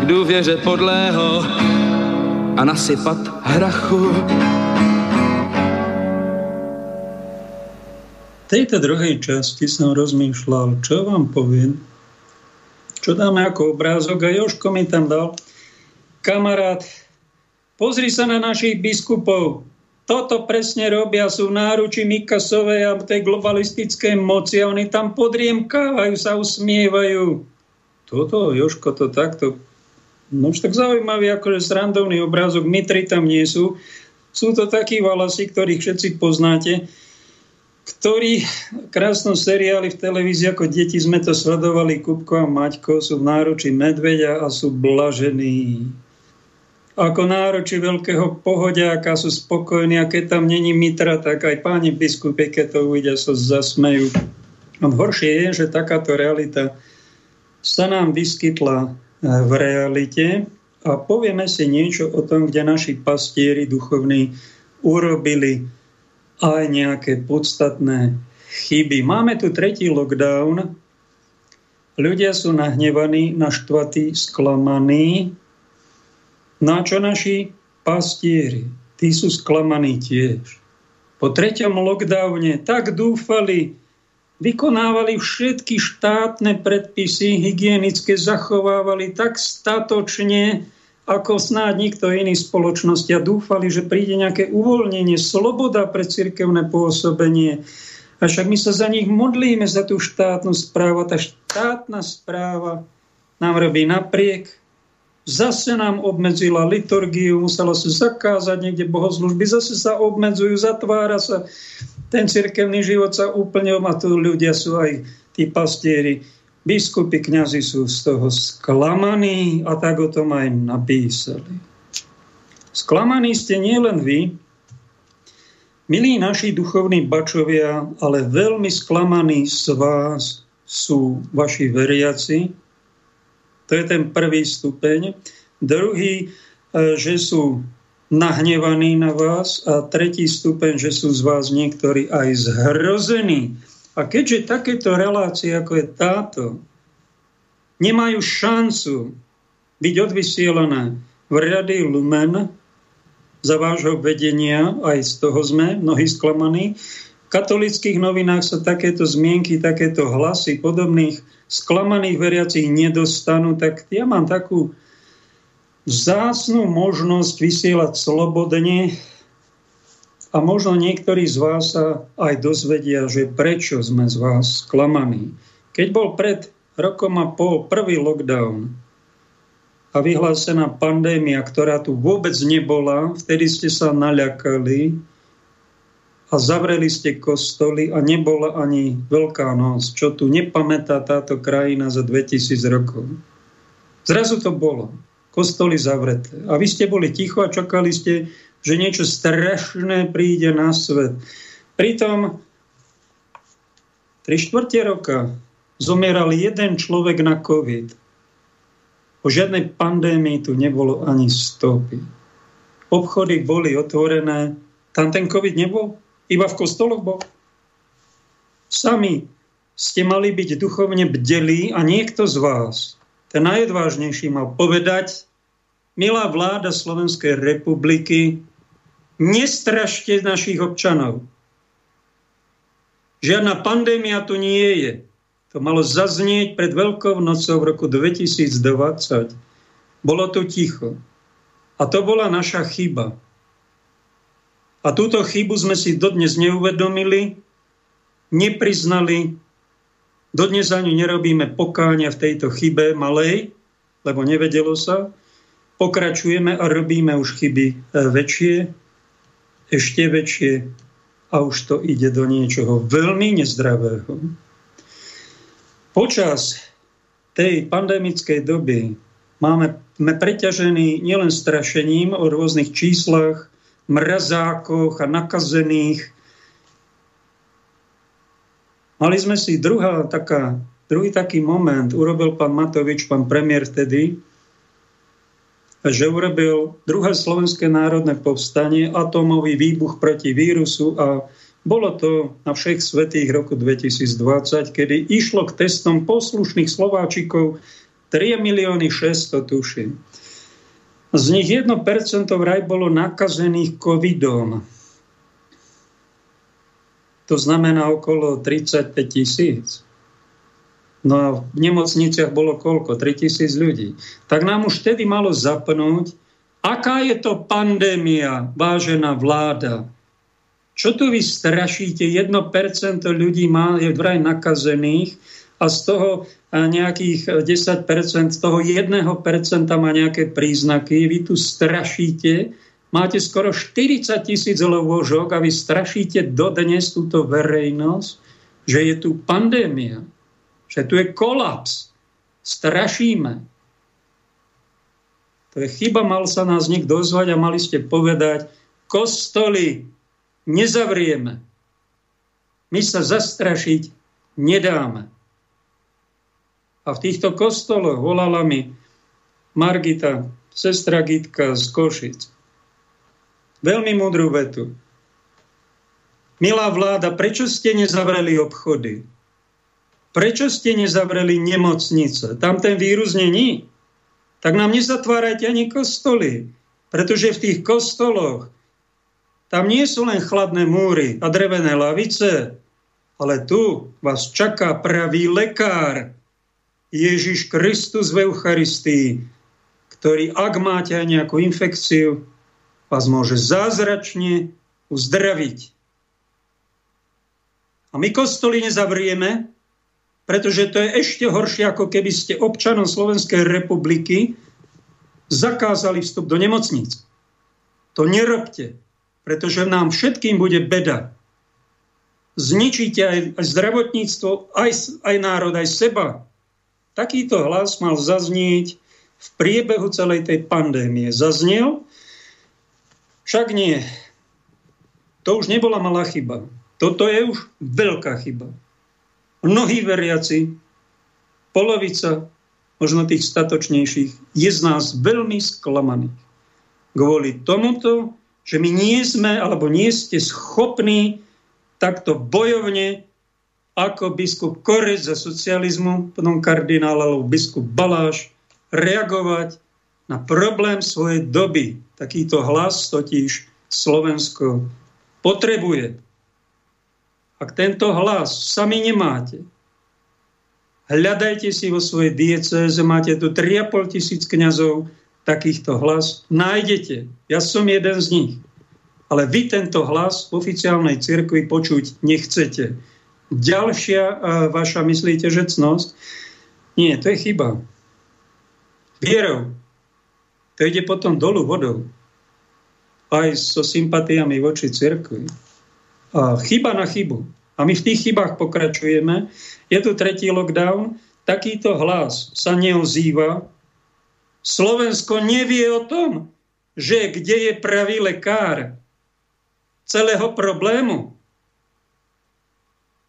K důvěře podlého a nasypat hrachu. tejto druhej časti som rozmýšľal, čo vám poviem, čo dáme ako obrázok a Joško mi tam dal, kamarát, pozri sa na našich biskupov, toto presne robia, sú náruči Mikasovej a tej globalistickej moci a oni tam podriemkávajú, sa usmievajú. Toto, Joško, to takto. No už tak zaujímavý, akože srandovný obrázok, mitry tam nie sú. Sú to takí valasi, ktorých všetci poznáte ktorí v krásnom seriáli v televízii ako deti sme to sledovali, Kupko a Maťko sú v náruči medveďa a sú blažení. Ako náročí veľkého pohodiaka sú spokojní a keď tam není mitra, tak aj páni biskupy, keď to uvidia, sa zasmejú. A horšie je, že takáto realita sa nám vyskytla eh, v realite a povieme si niečo o tom, kde naši pastieri duchovní urobili aj nejaké podstatné chyby. Máme tu tretí lockdown. Ľudia sú nahnevaní, naštvatí, sklamaní. No a čo naši pastieri? Tí sú sklamaní tiež. Po treťom lockdowne tak dúfali, vykonávali všetky štátne predpisy hygienické, zachovávali tak statočne, ako snáď nikto iný spoločnosti a dúfali, že príde nejaké uvoľnenie, sloboda pre cirkevné pôsobenie. A však my sa za nich modlíme, za tú štátnu správu. Tá štátna správa nám robí napriek. Zase nám obmedzila liturgiu, muselo sa zakázať niekde bohoslužby, zase sa obmedzujú, zatvára sa. Ten cirkevný život sa úplne omatú. Ľudia sú aj tí pastieri Biskupy, kňazi sú z toho sklamaní a tak o tom aj napísali. Sklamaní ste nielen vy, milí naši duchovní bačovia, ale veľmi sklamaní z vás sú vaši veriaci. To je ten prvý stupeň. Druhý, e, že sú nahnevaní na vás a tretí stupeň, že sú z vás niektorí aj zhrození a keďže takéto relácie, ako je táto, nemajú šancu byť odvysielané v rady Lumen za vášho vedenia, aj z toho sme mnohí sklamaní, katolických novinách sa takéto zmienky, takéto hlasy podobných sklamaných veriacich nedostanú, tak ja mám takú vzácnú možnosť vysielať slobodne a možno niektorí z vás sa aj dozvedia, že prečo sme z vás sklamaní. Keď bol pred rokom a pol prvý lockdown a vyhlásená pandémia, ktorá tu vôbec nebola, vtedy ste sa naľakali a zavreli ste kostoly a nebola ani Veľká noc, čo tu nepamätá táto krajina za 2000 rokov. Zrazu to bolo. Kostoly zavreté. A vy ste boli ticho a čakali ste, že niečo strašné príde na svet. Pritom 3 štvrte roka zomieral jeden človek na COVID. O žiadnej pandémii tu nebolo ani stopy. Obchody boli otvorené. Tam ten COVID nebol? Iba v kostoloch bol? Sami ste mali byť duchovne bdelí a niekto z vás, ten najodvážnejší, mal povedať, milá vláda Slovenskej republiky, Nestrašte našich občanov. Žiadna pandémia tu nie je. To malo zaznieť pred Veľkou nocou v roku 2020. Bolo tu ticho. A to bola naša chyba. A túto chybu sme si dodnes neuvedomili, nepriznali, dodnes ani nerobíme pokáňa v tejto chybe malej, lebo nevedelo sa. Pokračujeme a robíme už chyby e, väčšie, ešte väčšie a už to ide do niečoho veľmi nezdravého. Počas tej pandemickej doby máme, sme preťažení nielen strašením o rôznych číslach, mrazákoch a nakazených. Mali sme si druhá taká, druhý taký moment, urobil pán Matovič, pán premiér vtedy, že urobil druhé slovenské národné povstanie, atómový výbuch proti vírusu a bolo to na všech svetých roku 2020, kedy išlo k testom poslušných Slováčikov 3 milióny 600 tuším. Z nich 1% vraj bolo nakazených covidom. To znamená okolo 35 tisíc. No a v nemocniciach bolo koľko? 3000 ľudí. Tak nám už vtedy malo zapnúť, aká je to pandémia, vážená vláda. Čo tu vy strašíte? 1% ľudí má, je vraj nakazených a z toho nejakých 10%, z toho 1% má nejaké príznaky. Vy tu strašíte, máte skoro 40 tisíc lôžok a vy strašíte dodnes túto verejnosť, že je tu pandémia že tu je kolaps. Strašíme. To je chyba, mal sa nás niekto dozvať a mali ste povedať, kostoly nezavrieme. My sa zastrašiť nedáme. A v týchto kostoloch volala mi Margita, sestra Gitka z Košic. Veľmi múdru vetu. Milá vláda, prečo ste nezavreli obchody? Prečo ste nezavreli nemocnice? Tam ten vírus není. tak nám nezatvárajte ani kostoly, pretože v tých kostoloch tam nie sú len chladné múry a drevené lavice, ale tu vás čaká pravý lekár, Ježiš Kristus v Eucharistii, ktorý, ak máte aj nejakú infekciu, vás môže zázračne uzdraviť. A my kostoly nezavrieme, pretože to je ešte horšie, ako keby ste občanom Slovenskej republiky zakázali vstup do nemocnic. To nerobte, pretože nám všetkým bude beda. Zničíte aj zdravotníctvo, aj, aj národ, aj seba. Takýto hlas mal zaznieť v priebehu celej tej pandémie. Zaznel, však nie. To už nebola malá chyba. Toto je už veľká chyba. Mnohí veriaci, polovica možno tých statočnejších, je z nás veľmi sklamaných. Kvôli tomuto, že my nie sme alebo nie ste schopní takto bojovne ako biskup Korec za socializmu, potom kardinál alebo biskup Baláš, reagovať na problém svojej doby. Takýto hlas totiž Slovensko potrebuje. Ak tento hlas sami nemáte, hľadajte si vo svojej diecéze, máte tu 3,5 tisíc kniazov, takýchto hlas nájdete. Ja som jeden z nich. Ale vy tento hlas v oficiálnej cirkvi počuť nechcete Ďalšia uh, vaša, myslíte, že cnosť? Nie, to je chyba. Vierou. To ide potom dolu vodou. Aj so sympatiami voči cirkvi. A chyba na chybu. A my v tých chybách pokračujeme. Je tu tretí lockdown. Takýto hlas sa neozýva. Slovensko nevie o tom, že kde je pravý lekár celého problému.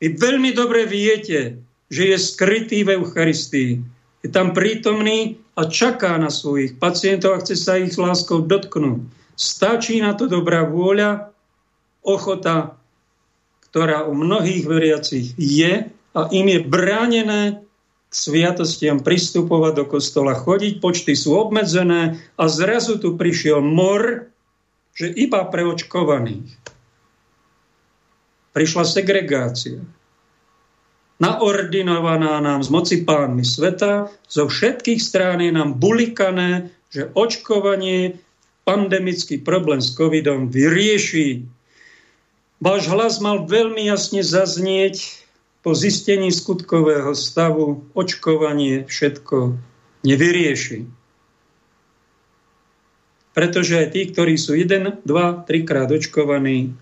Vy veľmi dobre viete, že je skrytý v Eucharistii. Je tam prítomný a čaká na svojich pacientov a chce sa ich láskou dotknúť. Stačí na to dobrá vôľa, ochota, ktorá u mnohých veriacich je a im je bránené k sviatostiam pristupovať do kostola, chodiť, počty sú obmedzené a zrazu tu prišiel mor, že iba pre očkovaných prišla segregácia. Naordinovaná nám z moci pánmi sveta, zo všetkých strán je nám bulikané, že očkovanie pandemický problém s covidom vyrieši. Váš hlas mal veľmi jasne zaznieť po zistení skutkového stavu. Očkovanie všetko nevyrieši. Pretože aj tí, ktorí sú 1, 2, 3 krát očkovaní,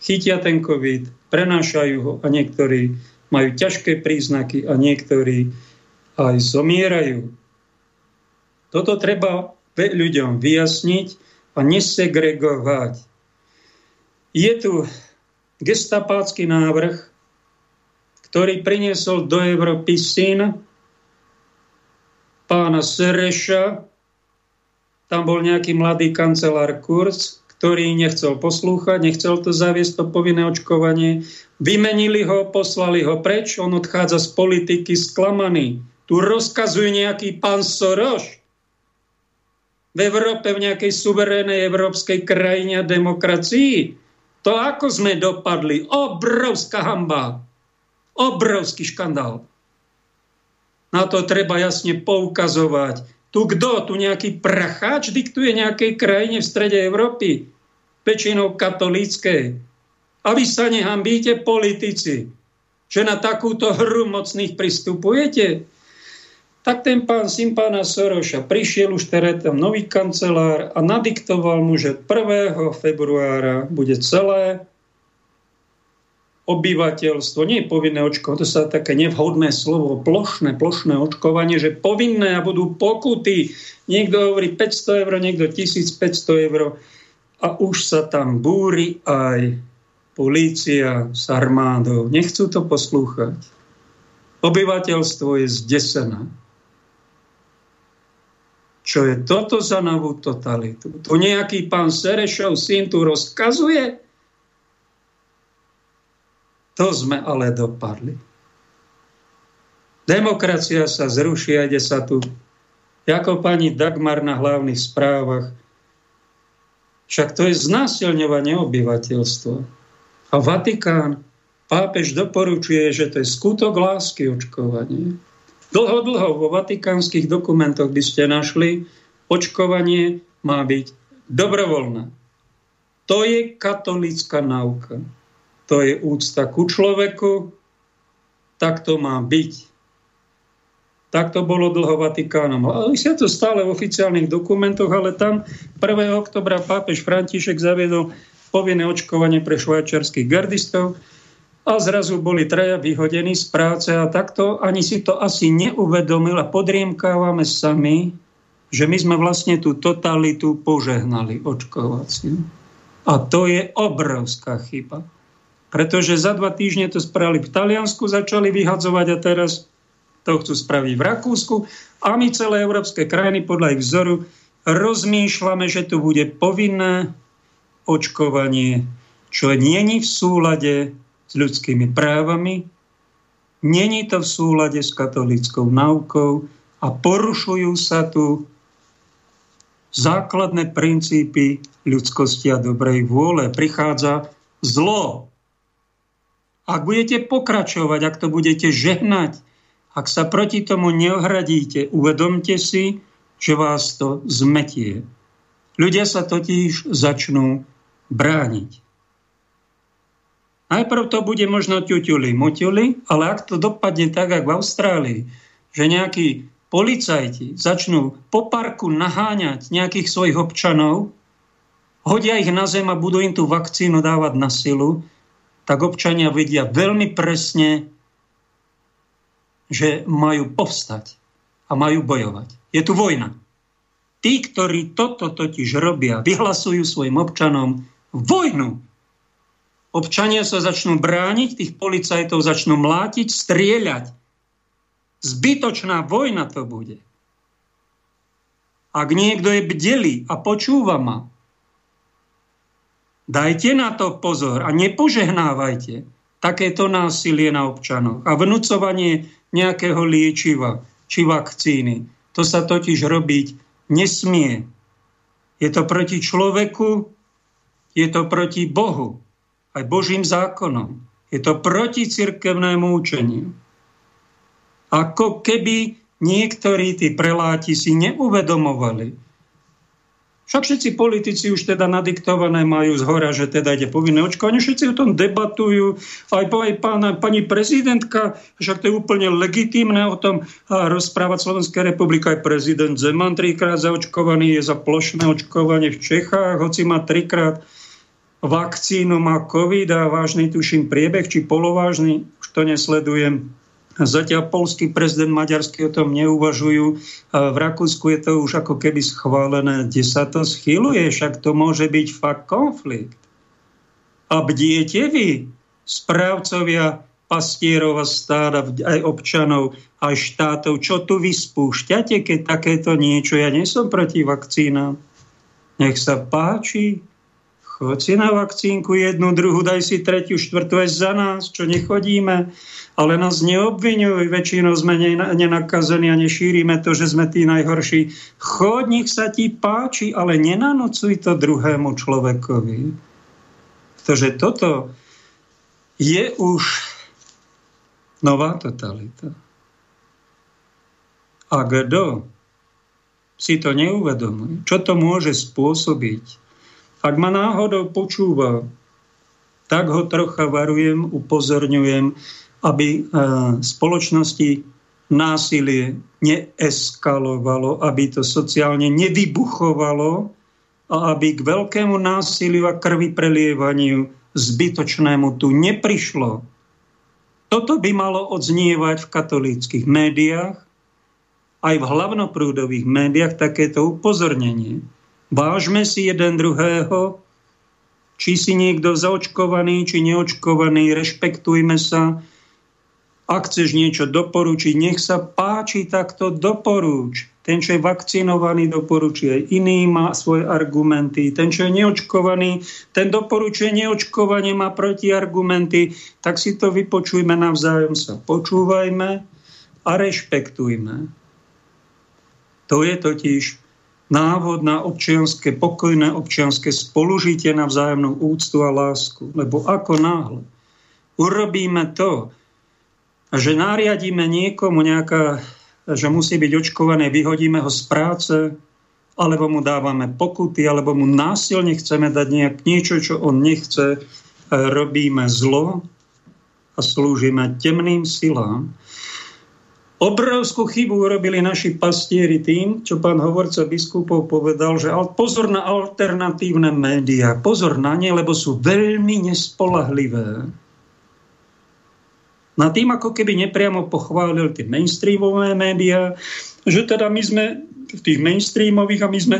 chytia ten COVID, prenášajú ho a niektorí majú ťažké príznaky a niektorí aj zomierajú. Toto treba ľuďom vyjasniť a nesegregovať. Je tu gestapácky návrh, ktorý priniesol do Európy syn pána Sereša, tam bol nejaký mladý kancelár Kurz, ktorý nechcel poslúchať, nechcel to zaviesť, to povinné očkovanie. Vymenili ho, poslali ho preč, on odchádza z politiky sklamaný. Tu rozkazuje nejaký pán Soros v Európe, v nejakej suverénej európskej krajine a demokracii. To ako sme dopadli? Obrovská hamba. Obrovský škandál. Na to treba jasne poukazovať tu kto? Tu nejaký pracháč diktuje nejakej krajine v strede Európy, väčšinou katolíckej. A vy sa nehambíte, politici, že na takúto hru mocných pristupujete. Tak ten pán syn pána Soroša prišiel už teraz tam nový kancelár a nadiktoval mu, že 1. februára bude celé obyvateľstvo, nie je povinné očkovanie, to sa také nevhodné slovo, plošné, plošné očkovanie, že povinné a budú pokuty. Niekto hovorí 500 eur, niekto 1500 eur a už sa tam búri aj polícia s armádou. Nechcú to poslúchať. Obyvateľstvo je zdesené. Čo je toto za novú totalitu? Tu nejaký pán Serešov syn tu rozkazuje, to sme ale dopadli. Demokracia sa zruší a ide sa tu ako pani Dagmar na hlavných správach. Však to je znásilňovanie obyvateľstva. A Vatikán, pápež doporučuje, že to je skutok lásky očkovanie. Dlho, dlho vo vatikánskych dokumentoch by ste našli, očkovanie má byť dobrovoľné. To je katolická nauka. To je úcta ku človeku, tak to má byť. Tak to bolo dlho Vatikánom. Ale sa to stále v oficiálnych dokumentoch, ale tam 1. oktobra pápež František zaviedol povinné očkovanie pre švajčiarských gardistov a zrazu boli traja vyhodení z práce a takto ani si to asi neuvedomil a podriemkávame sami, že my sme vlastne tú totalitu požehnali očkovaciu. A to je obrovská chyba. Pretože za dva týždne to spravili v Taliansku, začali vyhadzovať a teraz to chcú spraviť v Rakúsku. A my celé európske krajiny podľa ich vzoru rozmýšľame, že tu bude povinné očkovanie, čo není v súlade s ľudskými právami, není to v súlade s katolickou naukou a porušujú sa tu základné princípy ľudskosti a dobrej vôle. Prichádza zlo. Ak budete pokračovať, ak to budete žehnať, ak sa proti tomu neohradíte, uvedomte si, že vás to zmetie. Ľudia sa totiž začnú brániť. Najprv to bude možno ťuťuli, muťuli, ale ak to dopadne tak, ako v Austrálii, že nejaký policajti začnú po parku naháňať nejakých svojich občanov, hodia ich na zem a budú im tú vakcínu dávať na silu, tak občania vedia veľmi presne, že majú povstať a majú bojovať. Je tu vojna. Tí, ktorí toto totiž robia, vyhlasujú svojim občanom vojnu. Občania sa začnú brániť, tých policajtov začnú mlátiť, strieľať. Zbytočná vojna to bude. Ak niekto je bdelý a počúva ma, dajte na to pozor a nepožehnávajte takéto násilie na občanoch a vnúcovanie nejakého liečiva či vakcíny. To sa totiž robiť nesmie. Je to proti človeku, je to proti Bohu, aj Božím zákonom. Je to proti cirkevnému učeniu. Ako keby niektorí tí preláti si neuvedomovali. Však všetci politici už teda nadiktované majú z hora, že teda ide povinné očkovanie. Všetci o tom debatujú. Aj, aj pána, pani prezidentka, však to je úplne legitímne o tom rozprávať Slovenská republika. Aj prezident Zeman trikrát zaočkovaný, je za plošné očkovanie v Čechách, hoci má trikrát vakcínu, má COVID a vážny tuším priebeh, či polovážny, už to nesledujem Zatiaľ polský prezident maďarský o tom neuvažujú. V Rakúsku je to už ako keby schválené, kde sa to schyluje, však to môže byť fakt konflikt. A bdiete vy, správcovia pastierov a stáda, aj občanov, aj štátov, čo tu vy spúšťate, keď takéto niečo, ja nie som proti vakcínám. Nech sa páči, choď si na vakcínku jednu, druhú, daj si tretiu, štvrtú aj za nás, čo nechodíme ale nás neobvinujú, väčšinou sme nenakazení a nešírime to, že sme tí najhorší. Chod, nech sa ti páči, ale nenanocuj to druhému človekovi. Pretože toto je už nová totalita. A kto si to neuvedomuje, čo to môže spôsobiť, ak ma náhodou počúva, tak ho trocha varujem, upozorňujem, aby e, spoločnosti násilie neeskalovalo, aby to sociálne nevybuchovalo a aby k veľkému násiliu a krvi prelievaniu zbytočnému tu neprišlo. Toto by malo odznievať v katolíckých médiách, aj v hlavnoprúdových médiách takéto upozornenie. Vážme si jeden druhého, či si niekto zaočkovaný, či neočkovaný, rešpektujme sa, ak chceš niečo doporučiť, nech sa páči, tak to doporúč. Ten, čo je vakcinovaný, doporučí aj iný, má svoje argumenty. Ten, čo je neočkovaný, ten doporučuje neočkovanie, má protiargumenty. Tak si to vypočujme navzájom sa. Počúvajme a rešpektujme. To je totiž návod na občianske, pokojné občianske spolužitie na vzájomnú úctu a lásku. Lebo ako náhle urobíme to, že nariadíme niekomu nejaká, že musí byť očkovaný, vyhodíme ho z práce, alebo mu dávame pokuty, alebo mu násilne chceme dať nejak niečo, čo on nechce, robíme zlo a slúžime temným silám, Obrovskú chybu urobili naši pastieri tým, čo pán hovorca biskupov povedal, že pozor na alternatívne médiá, pozor na ne, lebo sú veľmi nespolahlivé. Na tým ako keby nepriamo pochválil tie mainstreamové médiá, že teda my sme v tých mainstreamových a my sme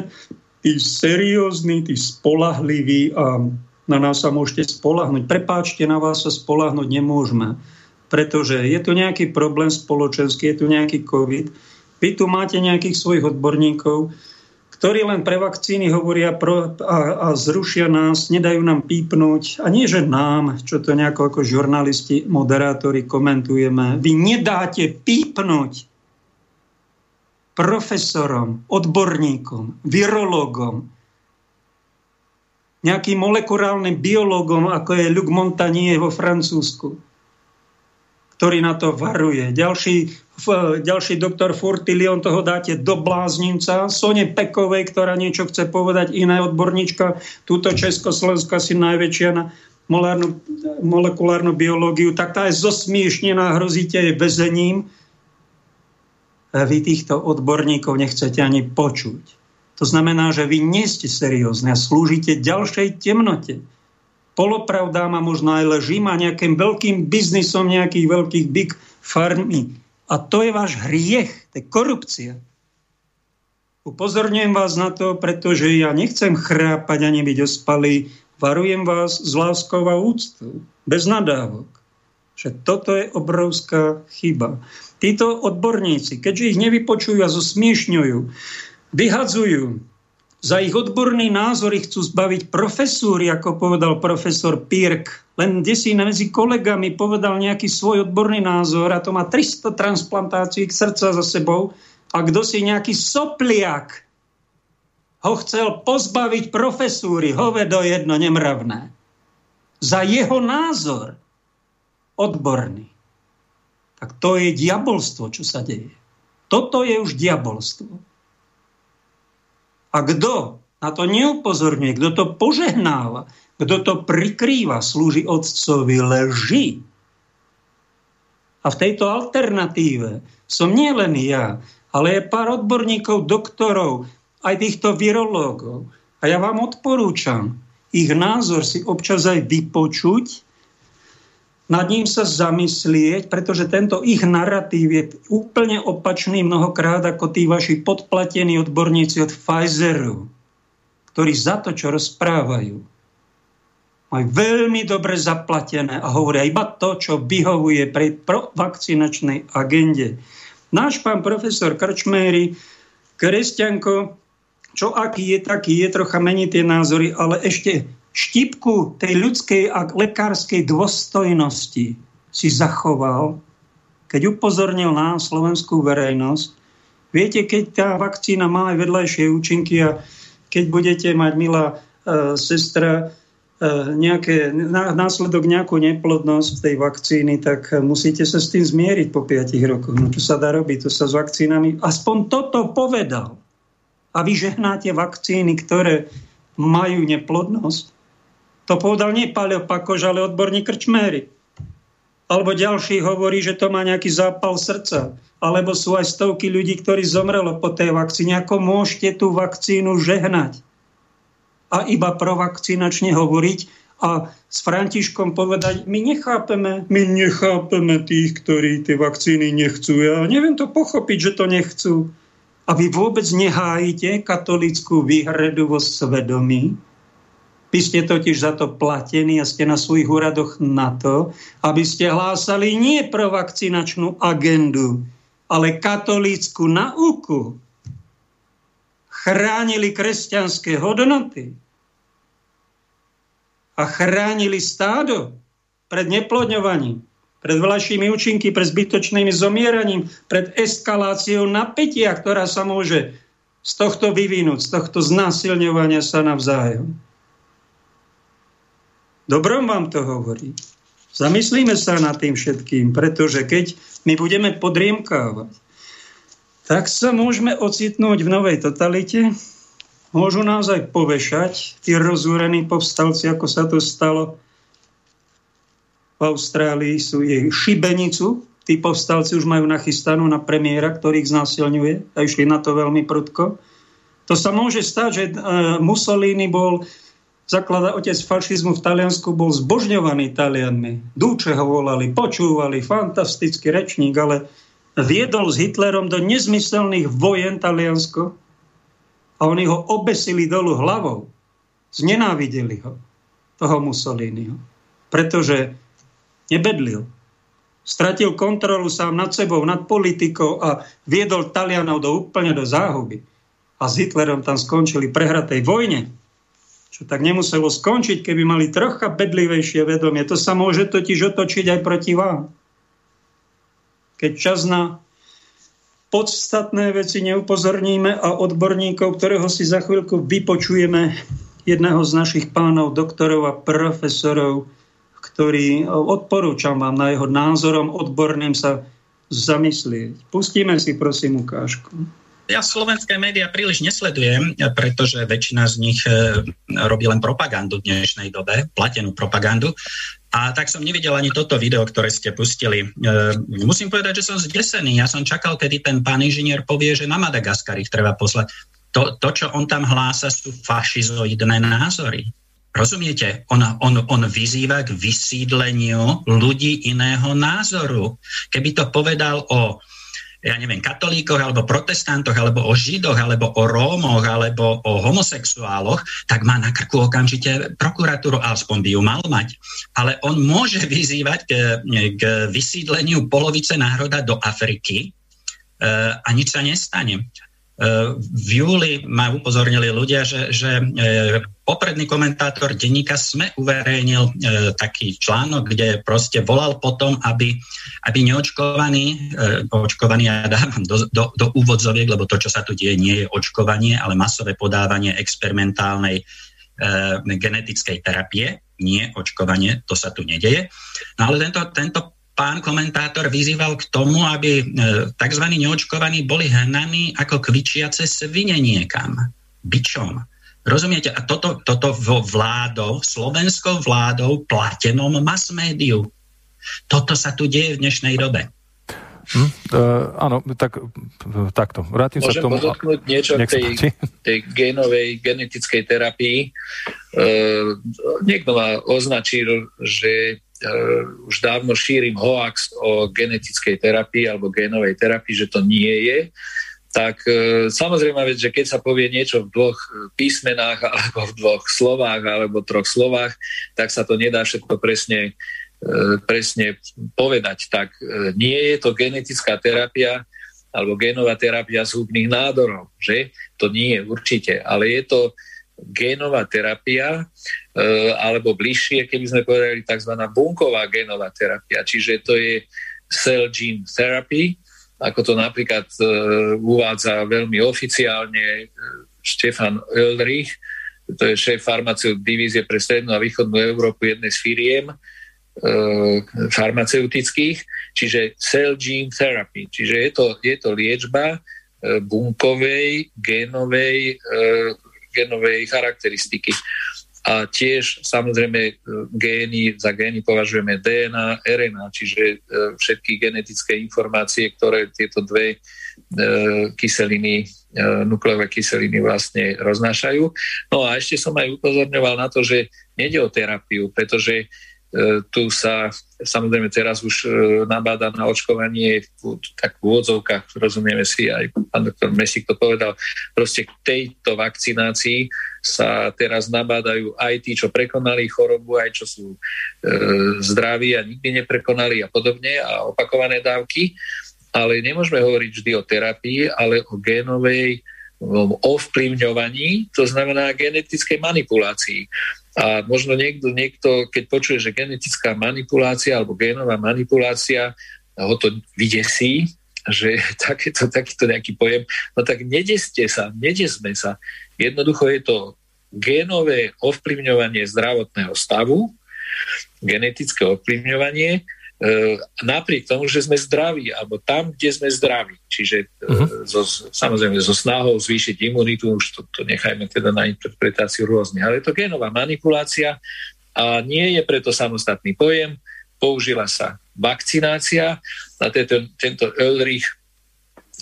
tí seriózni, tí spolahliví a na nás sa môžete spolahnuť. Prepáčte, na vás sa spolahnuť nemôžeme pretože je tu nejaký problém spoločenský, je tu nejaký COVID. Vy tu máte nejakých svojich odborníkov, ktorí len pre vakcíny hovoria pro, a, a zrušia nás, nedajú nám pípnuť. A nie, že nám, čo to nejako ako žurnalisti, moderátori komentujeme. Vy nedáte pípnuť profesorom, odborníkom, virológom, nejakým molekulárnym biológom, ako je Luc Montagnier vo Francúzsku ktorý na to varuje. Ďalší, ďalší doktor Furtilion toho dáte do bláznica. Sone Pekovej, ktorá niečo chce povedať, iná odborníčka, túto Československa si najväčšia na molárnu, molekulárnu biológiu, tak tá je zosmiešnená, hrozíte jej väzením. Vy týchto odborníkov nechcete ani počuť. To znamená, že vy nie ste seriózni a slúžite ďalšej temnote polopravdám a možno aj ležím a nejakým veľkým biznisom nejakých veľkých big farmy. A to je váš hriech, to je korupcia. Upozorňujem vás na to, pretože ja nechcem chrápať ani byť ospalý. Varujem vás s láskou a úctou, bez nadávok. Že toto je obrovská chyba. Títo odborníci, keďže ich nevypočujú a zosmiešňujú, vyhadzujú, za ich odborný názor ich chcú zbaviť profesúry, ako povedal profesor Pirk. Len si medzi kolegami povedal nejaký svoj odborný názor a to má 300 transplantácií srdca za sebou a kto si nejaký sopliak ho chcel pozbaviť profesúry, hovedo jedno nemravné. Za jeho názor odborný. Tak to je diabolstvo, čo sa deje. Toto je už diabolstvo. A kto na to neupozorňuje, kto to požehnáva, kto to prikrýva, slúži otcovi leži. A v tejto alternatíve som nie len ja, ale je pár odborníkov, doktorov, aj týchto virológov. A ja vám odporúčam ich názor si občas aj vypočuť nad ním sa zamyslieť, pretože tento ich narratív je úplne opačný mnohokrát ako tí vaši podplatení odborníci od Pfizeru, ktorí za to, čo rozprávajú, majú veľmi dobre zaplatené a hovoria iba to, čo vyhovuje pre vakcinačnej agende. Náš pán profesor Krčméry, kresťanko, čo aký je, taký je, trocha mení tie názory, ale ešte štipku tej ľudskej a lekárskej dôstojnosti si zachoval, keď upozornil na slovenskú verejnosť. Viete, keď tá vakcína má aj vedľajšie účinky a keď budete mať, milá e, sestra, e, nejaké, následok nejakú neplodnosť tej vakcíny, tak musíte sa s tým zmieriť po 5 rokoch. No čo sa dá robiť? To sa s vakcínami... Aspoň toto povedal. A vy žehnáte vakcíny, ktoré majú neplodnosť. To povedal nie Paľo Pakož, ale odborník Krčméry. Alebo ďalší hovorí, že to má nejaký zápal srdca. Alebo sú aj stovky ľudí, ktorí zomrelo po tej vakcíne. Ako môžete tú vakcínu žehnať? A iba provakcinačne hovoriť a s Františkom povedať, my nechápeme, my nechápeme tých, ktorí tie vakcíny nechcú. Ja neviem to pochopiť, že to nechcú. A vy vôbec nehájite katolickú výhradu vo svedomí, vy ste totiž za to platení a ste na svojich úradoch na to, aby ste hlásali nie vakcinačnú agendu, ale katolícku nauku. Chránili kresťanské hodnoty a chránili stádo pred neplodňovaním. pred vlašími účinky, pred zbytočným zomieraním, pred eskaláciou napätia, ktorá sa môže z tohto vyvinúť, z tohto znásilňovania sa navzájom. Dobrom vám to hovorí. Zamyslíme sa nad tým všetkým, pretože keď my budeme podriemkávať, tak sa môžeme ocitnúť v novej totalite, môžu nás aj povešať, tí rozúrení povstalci, ako sa to stalo v Austrálii, sú jej šibenicu, tí povstalci už majú nachystanú na premiéra, ktorý ich znásilňuje a išli na to veľmi prudko. To sa môže stať, že e, Mussolini bol zaklada otec fašizmu v Taliansku, bol zbožňovaný Talianmi. Dúče ho volali, počúvali, fantastický rečník, ale viedol s Hitlerom do nezmyselných vojen Taliansko a oni ho obesili dolu hlavou. Znenávideli ho, toho Mussoliniho, pretože nebedlil. Stratil kontrolu sám nad sebou, nad politikou a viedol Talianov do úplne do záhuby. A s Hitlerom tam skončili prehratej vojne čo tak nemuselo skončiť, keby mali trocha bedlivejšie vedomie. To sa môže totiž otočiť aj proti vám. Keď čas na podstatné veci neupozorníme a odborníkov, ktorého si za chvíľku vypočujeme, jedného z našich pánov, doktorov a profesorov, ktorý odporúčam vám na jeho názorom odborným sa zamyslieť. Pustíme si prosím ukážku ja slovenské médiá príliš nesledujem, pretože väčšina z nich e, robí len propagandu v dnešnej dobe, platenú propagandu. A tak som nevidel ani toto video, ktoré ste pustili. E, musím povedať, že som zdesený. Ja som čakal, kedy ten pán inžinier povie, že na Madagaskar ich treba poslať. To, to čo on tam hlása, sú fašizoidné názory. Rozumiete? On, on, on vyzýva k vysídleniu ľudí iného názoru. Keby to povedal o ja neviem, katolíkoch, alebo protestantoch, alebo o židoch, alebo o Rómoch, alebo o homosexuáloch, tak má na krku okamžite prokuratúru, aspoň by ju mal mať. Ale on môže vyzývať k, k vysídleniu polovice národa do Afriky e, a nič sa nestane v júli ma upozornili ľudia, že, že e, popredný komentátor denníka SME uverejnil e, taký článok, kde proste volal potom, aby, aby neočkovaní, e, očkovaní ja dávam do, do, do úvodzoviek, lebo to, čo sa tu deje, nie je očkovanie, ale masové podávanie experimentálnej genetickej terapie, nie očkovanie, to sa tu nedeje. No ale tento, tento pán komentátor vyzýval k tomu, aby e, tzv. neočkovaní boli hnaní ako kvičiace svine niekam, byčom. Rozumiete? A toto, toto vo vládou, slovenskou vládou, platenom mass médiu. Toto sa tu deje v dnešnej dobe. Hm, uh, áno, tak takto. Vrátim Môžem sa k tomu. podotknúť niečo k tej, tej génovej genetickej terapii. Uh, niekto ma označil, že už dávno šírim hoax o genetickej terapii alebo génovej terapii, že to nie je, tak uh, samozrejme, že keď sa povie niečo v dvoch písmenách alebo v dvoch slovách alebo troch slovách, tak sa to nedá všetko presne, uh, presne povedať. Tak nie je to genetická terapia alebo génová terapia zhubných nádorov, že? To nie je určite, ale je to génová terapia, e, alebo bližšie, keby sme povedali tzv. bunková génová terapia, čiže to je cell gene therapy, ako to napríklad e, uvádza veľmi oficiálne e, Štefan Ölrich, to je šéf farmaceut divízie pre strednú a východnú Európu jednej z firiem farmaceutických, čiže cell gene therapy, čiže je to, je to liečba bunkovej, génovej genovej charakteristiky. A tiež samozrejme e, gény, za gény považujeme DNA, RNA, čiže e, všetky genetické informácie, ktoré tieto dve e, kyseliny, nukleové kyseliny vlastne roznášajú. No a ešte som aj upozorňoval na to, že nejde o terapiu, pretože tu sa samozrejme teraz už e, nabáda na očkovanie tak v úvodzovkách, rozumieme si, aj pán doktor Mesík to povedal, proste k tejto vakcinácii sa teraz nabádajú aj tí, čo prekonali chorobu, aj čo sú e, zdraví a nikdy neprekonali a podobne a opakované dávky, ale nemôžeme hovoriť vždy o terapii, ale o génovej ovplyvňovaní, to znamená genetickej manipulácii. A možno niekto, niekto, keď počuje, že genetická manipulácia alebo génová manipulácia ho to vydesí, že takéto, takýto nejaký pojem, no tak nedeste sa, nedesme sa. Jednoducho je to génové ovplyvňovanie zdravotného stavu, genetické ovplyvňovanie, napriek tomu, že sme zdraví, alebo tam, kde sme zdraví. Čiže uh-huh. so, samozrejme so snahou zvýšiť imunitu, už to, to nechajme teda na interpretáciu rôznych. Ale je to genová manipulácia a nie je preto samostatný pojem. Použila sa vakcinácia a tento, tento Ulrich,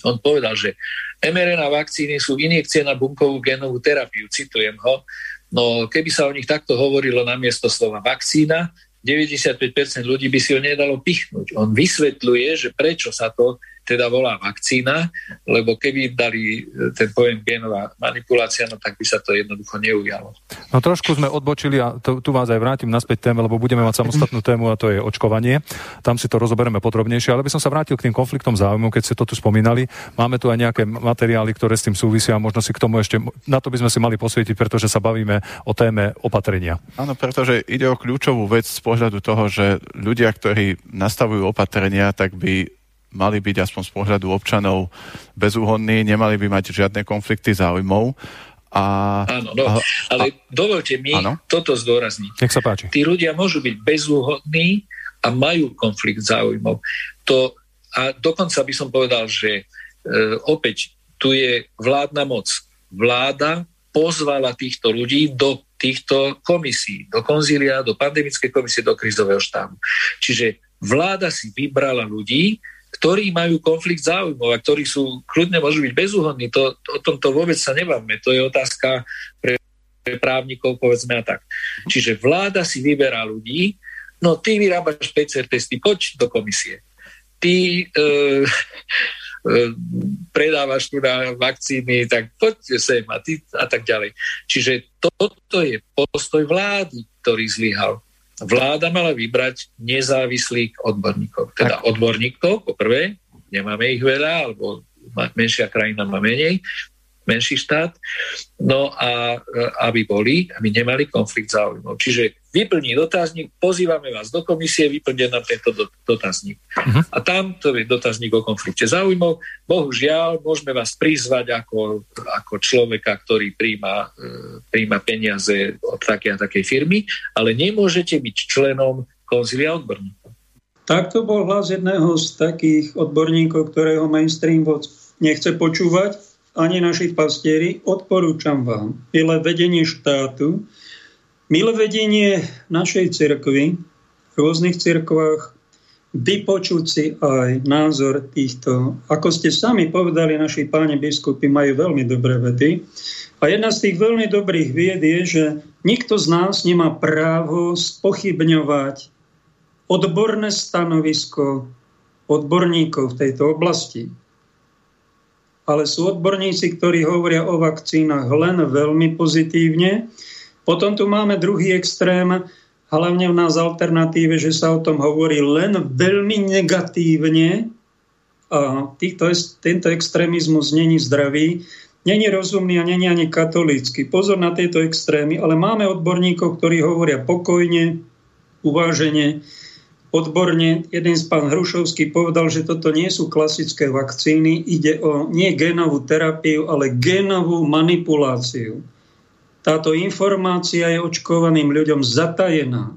on povedal, že mRNA vakcíny sú injekcie na bunkovú genovú terapiu, citujem ho, No keby sa o nich takto hovorilo namiesto slova vakcína, 95% ľudí by si ho nedalo pichnúť. On vysvetľuje, že prečo sa to teda volá vakcína, lebo keby dali e, ten pojem genová manipulácia, no tak by sa to jednoducho neujalo. No trošku sme odbočili a to, tu vás aj vrátim naspäť téme, lebo budeme mať samostatnú tému a to je očkovanie. Tam si to rozoberieme podrobnejšie, ale by som sa vrátil k tým konfliktom záujmov, keď ste to tu spomínali. Máme tu aj nejaké materiály, ktoré s tým súvisia a možno si k tomu ešte, na to by sme si mali posvietiť, pretože sa bavíme o téme opatrenia. Áno, pretože ide o kľúčovú vec z pohľadu toho, že ľudia, ktorí nastavujú opatrenia, tak by mali byť aspoň z pohľadu občanov bezúhodní, nemali by mať žiadne konflikty záujmov. A, áno, no, a, ale dovolte mi áno? toto zdôrazniť. Nech sa páči. Tí ľudia môžu byť bezúhodní a majú konflikt záujmov. To, a dokonca by som povedal, že e, opäť tu je vládna moc. Vláda pozvala týchto ľudí do týchto komisí, do konzília, do pandemickej komisie, do krizového štábu. Čiže vláda si vybrala ľudí, ktorí majú konflikt záujmov a ktorí sú, kľudne môžu byť bezúhodní, to, o tomto vôbec sa nebavme. To je otázka pre, právnikov, povedzme a tak. Čiže vláda si vyberá ľudí, no ty vyrábaš PCR testy, poď do komisie. Ty e, e, predávaš tu na vakcíny, tak poď sem a, ty, a tak ďalej. Čiže toto je postoj vlády, ktorý zlyhal vláda mala vybrať nezávislých odborníkov. Teda tak. odborníkov, po prvé, nemáme ich veľa, alebo menšia krajina má menej, menší štát, no a aby boli, aby nemali konflikt záujmov. Čiže vyplní dotazník, pozývame vás do komisie, vyplňte nám tento dotazník. Uh-huh. A tam to je dotazník o konflikte záujmov. Bohužiaľ, môžeme vás prizvať ako, ako človeka, ktorý príjma, e, príjma peniaze od takej a takej firmy, ale nemôžete byť členom konzilia odborníkov. Takto bol hlas jedného z takých odborníkov, ktorého mainstream nechce počúvať ani naši pastieri, odporúčam vám, milé vedenie štátu, milé vedenie našej cirkvy, v rôznych cirkvách, vypočuť si aj názor týchto. Ako ste sami povedali, naši páni biskupy majú veľmi dobré vedy. A jedna z tých veľmi dobrých vied je, že nikto z nás nemá právo spochybňovať odborné stanovisko odborníkov v tejto oblasti ale sú odborníci, ktorí hovoria o vakcínach len veľmi pozitívne. Potom tu máme druhý extrém, hlavne v nás alternatíve, že sa o tom hovorí len veľmi negatívne. A týchto, tento extrémizmus není zdravý, není rozumný a není ani katolícky. Pozor na tieto extrémy, ale máme odborníkov, ktorí hovoria pokojne, uvážene, odborne. Jeden z pán Hrušovský povedal, že toto nie sú klasické vakcíny, ide o nie genovú terapiu, ale genovú manipuláciu. Táto informácia je očkovaným ľuďom zatajená.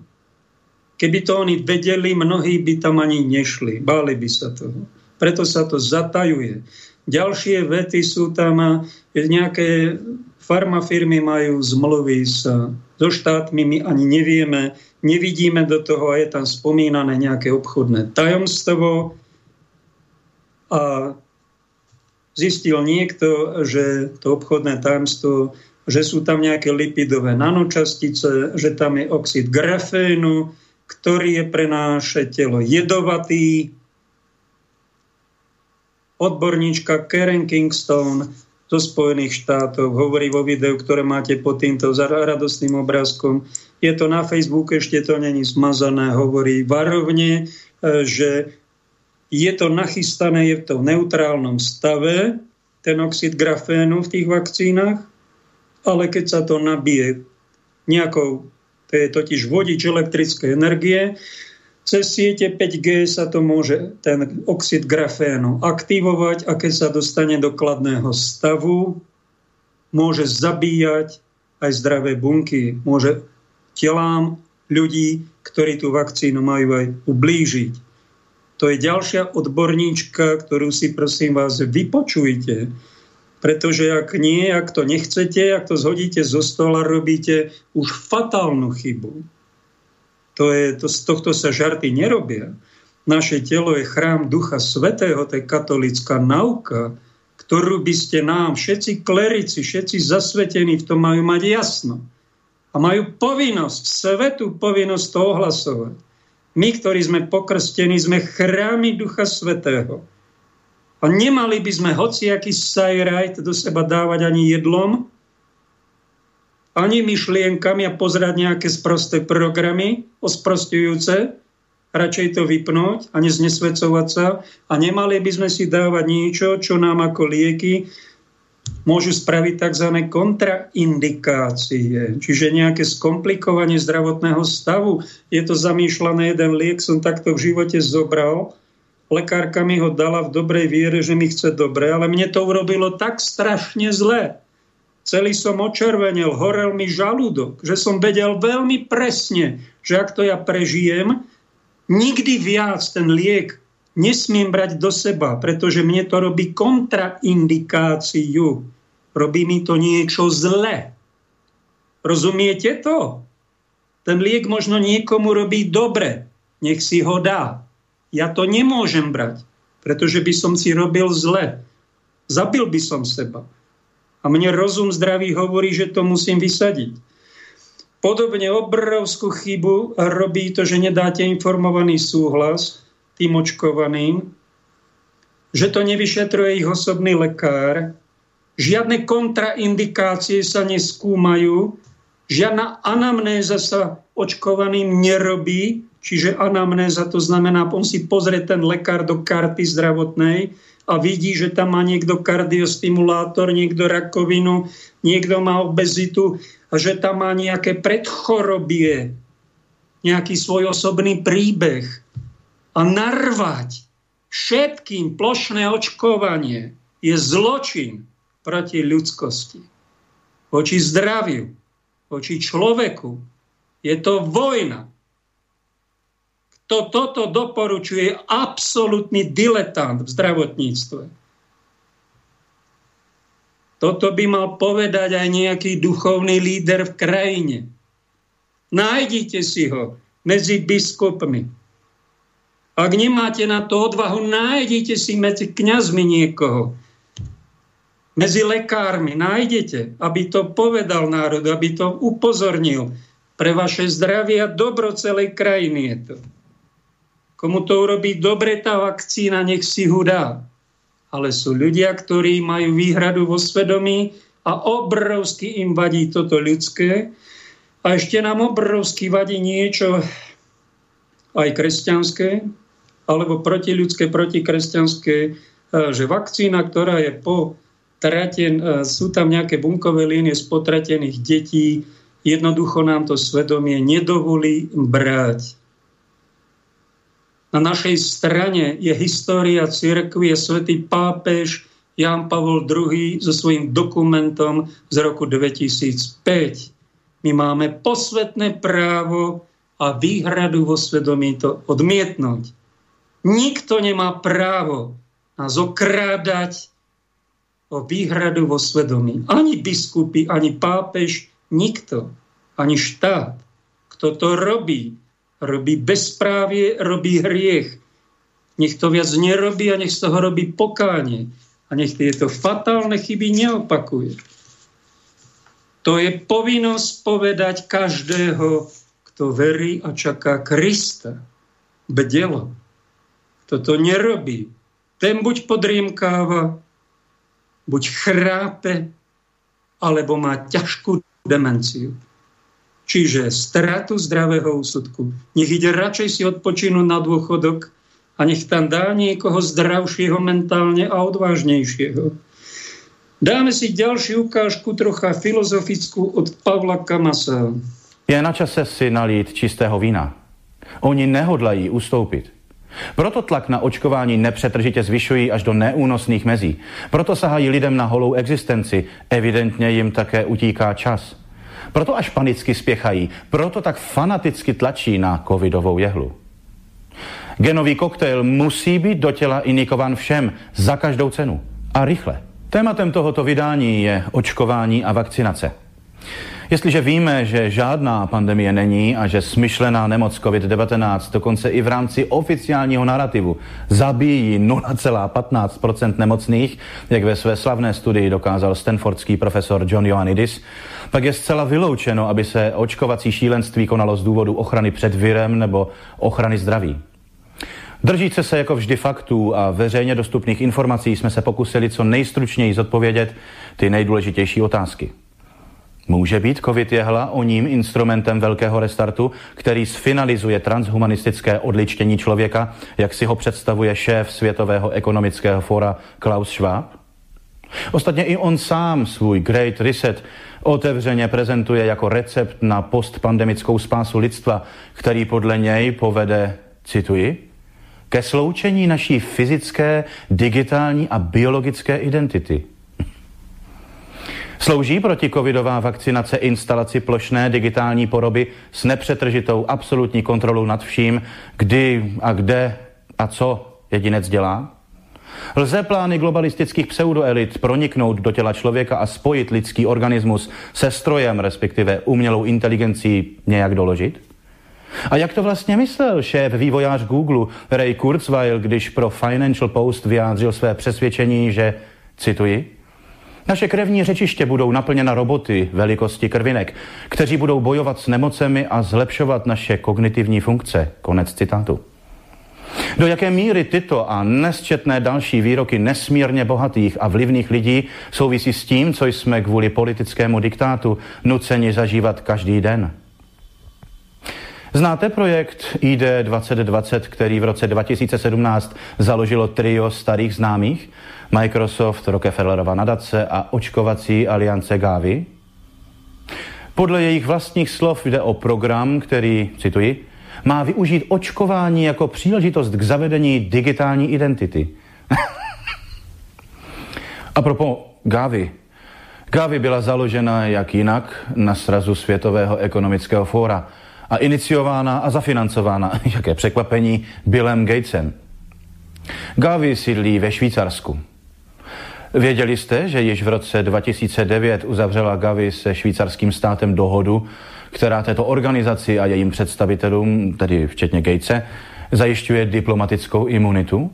Keby to oni vedeli, mnohí by tam ani nešli, báli by sa toho. Preto sa to zatajuje. Ďalšie vety sú tam, nejaké farmafirmy majú zmluvy so štátmi, my ani nevieme, nevidíme do toho a je tam spomínané nejaké obchodné tajomstvo a zistil niekto, že to obchodné tajomstvo, že sú tam nejaké lipidové nanočastice, že tam je oxid grafénu, ktorý je pre naše telo jedovatý. Odborníčka Karen Kingston zo Spojených štátov hovorí vo videu, ktoré máte pod týmto radostným obrázkom, je to na Facebooku, ešte to není zmazané, hovorí varovne, e, že je to nachystané, je v tom neutrálnom stave, ten oxid grafénu v tých vakcínach, ale keď sa to nabije nejakou To je totiž vodič elektrickej energie. Cez siete 5G sa to môže ten oxid grafénu aktivovať a keď sa dostane do kladného stavu, môže zabíjať aj zdravé bunky. Môže telám ľudí, ktorí tú vakcínu majú aj ublížiť. To je ďalšia odborníčka, ktorú si prosím vás vypočujte. Pretože ak nie, ak to nechcete, ak to zhodíte zo stola, robíte už fatálnu chybu. To je, to, z tohto sa žarty nerobia. Naše telo je chrám Ducha Svetého, to je katolická nauka, ktorú by ste nám, všetci klerici, všetci zasvetení v tom majú mať jasno. A majú povinnosť, svetú povinnosť to ohlasovať. My, ktorí sme pokrstení, sme chrámy Ducha Svetého. A nemali by sme hociaký sajrajt do seba dávať ani jedlom, ani myšlienkami a pozerať nejaké sprosté programy osprostujúce, radšej to vypnúť a neznesvedcovať sa. A nemali by sme si dávať niečo, čo nám ako lieky môžu spraviť tzv. kontraindikácie, čiže nejaké skomplikovanie zdravotného stavu. Je to zamýšľané, jeden liek som takto v živote zobral, lekárka mi ho dala v dobrej viere, že mi chce dobre, ale mne to urobilo tak strašne zle. Celý som očervenil, horel mi žalúdok, že som vedel veľmi presne, že ak to ja prežijem, nikdy viac ten liek nesmiem brať do seba, pretože mne to robí kontraindikáciu. Robí mi to niečo zle. Rozumiete to? Ten liek možno niekomu robí dobre. Nech si ho dá. Ja to nemôžem brať, pretože by som si robil zle. Zabil by som seba. A mne rozum zdravý hovorí, že to musím vysadiť. Podobne obrovskú chybu robí to, že nedáte informovaný súhlas tým očkovaným, že to nevyšetruje ich osobný lekár, žiadne kontraindikácie sa neskúmajú, žiadna anamnéza sa očkovaným nerobí, Čiže anamnéza to znamená, on si pozrie ten lekár do karty zdravotnej a vidí, že tam má niekto kardiostimulátor, niekto rakovinu, niekto má obezitu a že tam má nejaké predchorobie, nejaký svoj osobný príbeh. A narvať všetkým plošné očkovanie je zločin proti ľudskosti. Voči zdraviu, voči človeku. Je to vojna kto toto doporučuje, je absolútny diletant v zdravotníctve. Toto by mal povedať aj nejaký duchovný líder v krajine. Nájdite si ho medzi biskupmi. Ak nemáte na to odvahu, nájdete si medzi kňazmi niekoho. Medzi lekármi nájdete, aby to povedal národu, aby to upozornil. Pre vaše zdravie a dobro celej krajiny je to. Komu to urobí dobre tá vakcína, nech si ho dá. Ale sú ľudia, ktorí majú výhradu vo svedomí a obrovsky im vadí toto ľudské. A ešte nám obrovsky vadí niečo aj kresťanské, alebo protiľudské, protikresťanské, e, že vakcína, ktorá je po traten, e, sú tam nejaké bunkové línie z potratených detí, jednoducho nám to svedomie nedovolí brať. Na našej strane je história cirkvi, je svätý pápež Jan Pavol II so svojím dokumentom z roku 2005. My máme posvetné právo a výhradu vo svedomí to odmietnúť. Nikto nemá právo nás okrádať o výhradu vo svedomí. Ani biskupy, ani pápež, nikto, ani štát. Kto to robí, robí bezprávie, robí hriech. Nech to viac nerobí a nech z toho robí pokánie. A nech tieto fatálne chyby neopakuje. To je povinnosť povedať každého, kto verí a čaká Krista. Bdelo. Kto to nerobí, ten buď podriemkáva, buď chrápe, alebo má ťažkú demenciu. Čiže stratu zdravého úsudku. Nech ide radšej si odpočinúť na dôchodok a nech tam dá niekoho zdravšieho mentálne a odvážnejšieho. Dáme si ďalšiu ukážku, trocha filozofickú od Pavla Kamasa. Je na čase si nalít čistého vína. Oni nehodlají ustoupit. Proto tlak na očkování nepřetržitě zvyšují až do neúnosných mezí. Proto sahají lidem na holou existenci. Evidentně jim také utíká čas. Proto až panicky spěchají. Proto tak fanaticky tlačí na covidovou jehlu. Genový koktejl musí být do těla inikovan všem za každou cenu. A rychle. Tématem tohoto vydání je očkování a vakcinace. Jestliže víme, že žádná pandemie není a že smyšlená nemoc COVID-19 dokonce i v rámci oficiálního narrativu zabíjí 0,15% nemocných, jak ve své slavné studii dokázal stanfordský profesor John Ioannidis, pak je zcela vyloučeno, aby se očkovací šílenství konalo z důvodu ochrany před virem nebo ochrany zdraví. Držíce se jako vždy faktů a veřejně dostupných informací jsme se pokusili co nejstručněji zodpovědět ty nejdůležitější otázky. Může být covid jehla o ním instrumentem velkého restartu, který sfinalizuje transhumanistické odličtění člověka, jak si ho představuje šéf Světového ekonomického fora Klaus Schwab? Ostatně i on sám svůj Great Reset otevřeně prezentuje jako recept na postpandemickou spásu lidstva, který podle něj povede, cituji, ke sloučení naší fyzické, digitální a biologické identity – Slouží protikovidová vakcinace instalaci plošné digitální poroby s nepřetržitou absolutní kontrolou nad vším, kdy a kde a co jedinec dělá? Lze plány globalistických pseudoelit proniknout do těla člověka a spojit lidský organismus se strojem, respektive umělou inteligencí nějak doložit? A jak to vlastně myslel šéf vývojář Google Ray Kurzweil, když pro Financial Post vyjádřil své přesvědčení, že, cituji, naše krevní řečiště budou naplněna roboty velikosti krvinek, kteří budou bojovat s nemocemi a zlepšovat naše kognitivní funkce. Konec citátu. Do jaké míry tyto a nesčetné další výroky nesmírně bohatých a vlivných lidí souvisí s tím, co jsme kvůli politickému diktátu nuceni zažívat každý den? Znáte projekt ID 2020, který v roce 2017 založilo trio starých známých? Microsoft, Rockefellerova nadace a očkovací aliance Gavi? Podle jejich vlastních slov jde o program, který, cituji, má využít očkování jako příležitost k zavedení digitální identity. a propo Gavi. Gavi byla založena jak jinak na srazu Světového ekonomického fóra a iniciována a zafinancována, jaké překvapení, Billem Gatesem. Gavi sídlí ve Švýcarsku. Věděli jste, že již v roce 2009 uzavřela Gavi se švýcarským státem dohodu, která této organizaci a jejím představitelům, tedy včetně Gatese, zajišťuje diplomatickou imunitu?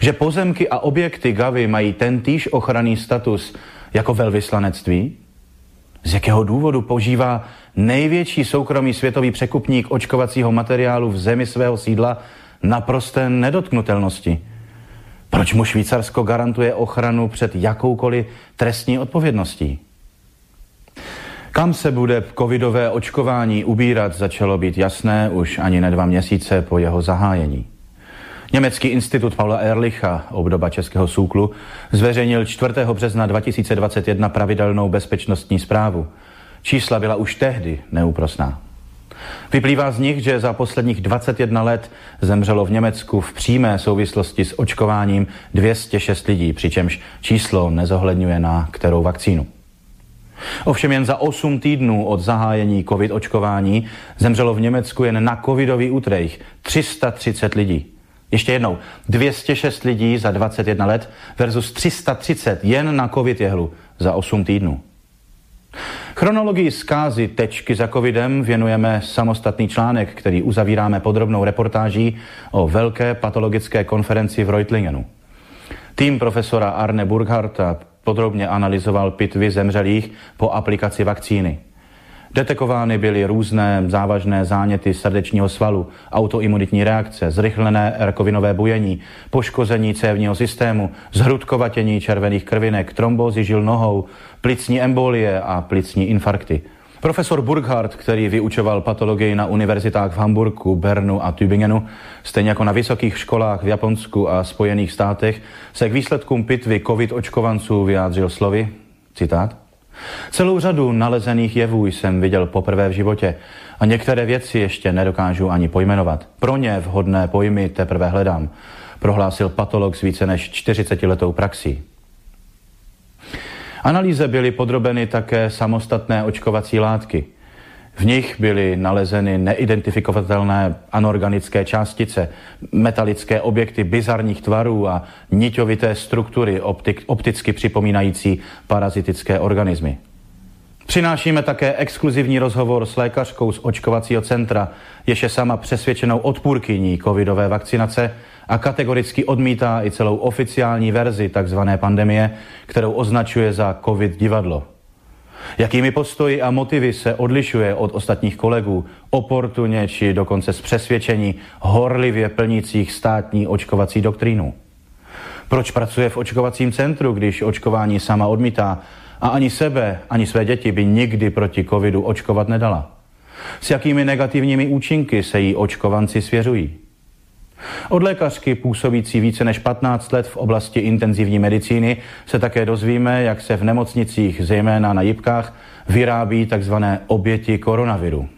Že pozemky a objekty Gavi mají tentýž ochranný status jako velvyslanectví? Z jakého důvodu požívá největší soukromý světový překupník očkovacího materiálu v zemi svého sídla naprosté nedotknutelnosti? Proč mu Švýcarsko garantuje ochranu před jakoukoliv trestní odpovědností? Kam se bude covidové očkování ubírat, začalo být jasné už ani ne dva měsíce po jeho zahájení. Německý institut Paula Ehrlicha, obdoba českého súklu, zveřejnil 4. března 2021 pravidelnou bezpečnostní zprávu. Čísla byla už tehdy neúprosná. Vyplývá z nich, že za posledních 21 let zemřelo v Německu v přímé souvislosti s očkováním 206 lidí, přičemž číslo nezohledňuje na kterou vakcínu. Ovšem jen za 8 týdnů od zahájení covid očkování zemřelo v Německu jen na covidový útrejch 330 lidí. Ještě jednou, 206 lidí za 21 let versus 330 jen na covid jehlu za 8 týdnů. Chronologii zkázy tečky za covidem věnujeme samostatný článek, který uzavíráme podrobnou reportáží o velké patologické konferenci v Reutlingenu. Tým profesora Arne Burgharta podrobně analyzoval pitvy zemřelých po aplikaci vakcíny. Detekovány byly různé závažné záněty srdečního svalu, autoimunitní reakce, zrychlené rakovinové bujení, poškození cévního systému, zhrudkovatění červených krvinek, trombózy žil nohou, plicní embolie a plicní infarkty. Profesor Burkhardt, který vyučoval patologii na univerzitách v Hamburgu, Bernu a Tübingenu, stejně jako na vysokých školách v Japonsku a Spojených státech, se k výsledkům pitvy covid očkovanců vyjádřil slovy, citát, Celou řadu nalezených jevů jsem viděl poprvé v životě a některé věci ještě nedokážu ani pojmenovat. Pro ně vhodné pojmy teprve hledám, prohlásil patolog s více než 40 letou praxí. Analýze byly podrobeny také samostatné očkovací látky. V nich byly nalezeny neidentifikovatelné anorganické částice, metalické objekty bizarních tvarů a niťovité struktury optik, opticky připomínající parazitické organismy. Přinášíme také exkluzivní rozhovor s lékařkou z očkovacího centra, jež je sama přesvědčenou odpůrkyní covidové vakcinace a kategoricky odmítá i celou oficiální verzi tzv. pandemie, kterou označuje za covid divadlo. Jakými postoji a motivy se odlišuje od ostatních kolegů, oportuně či dokonce z přesvědčení horlivě plnících státní očkovací doktrínu? Proč pracuje v očkovacím centru, když očkování sama odmítá a ani sebe, ani své děti by nikdy proti covidu očkovat nedala? S jakými negativními účinky se jí očkovanci svěřují? Od lékařky působící více než 15 let v oblasti intenzivní medicíny se také dozvíme, jak se v nemocnicích, zejména na jibkách, vyrábí tzv. oběti koronaviru.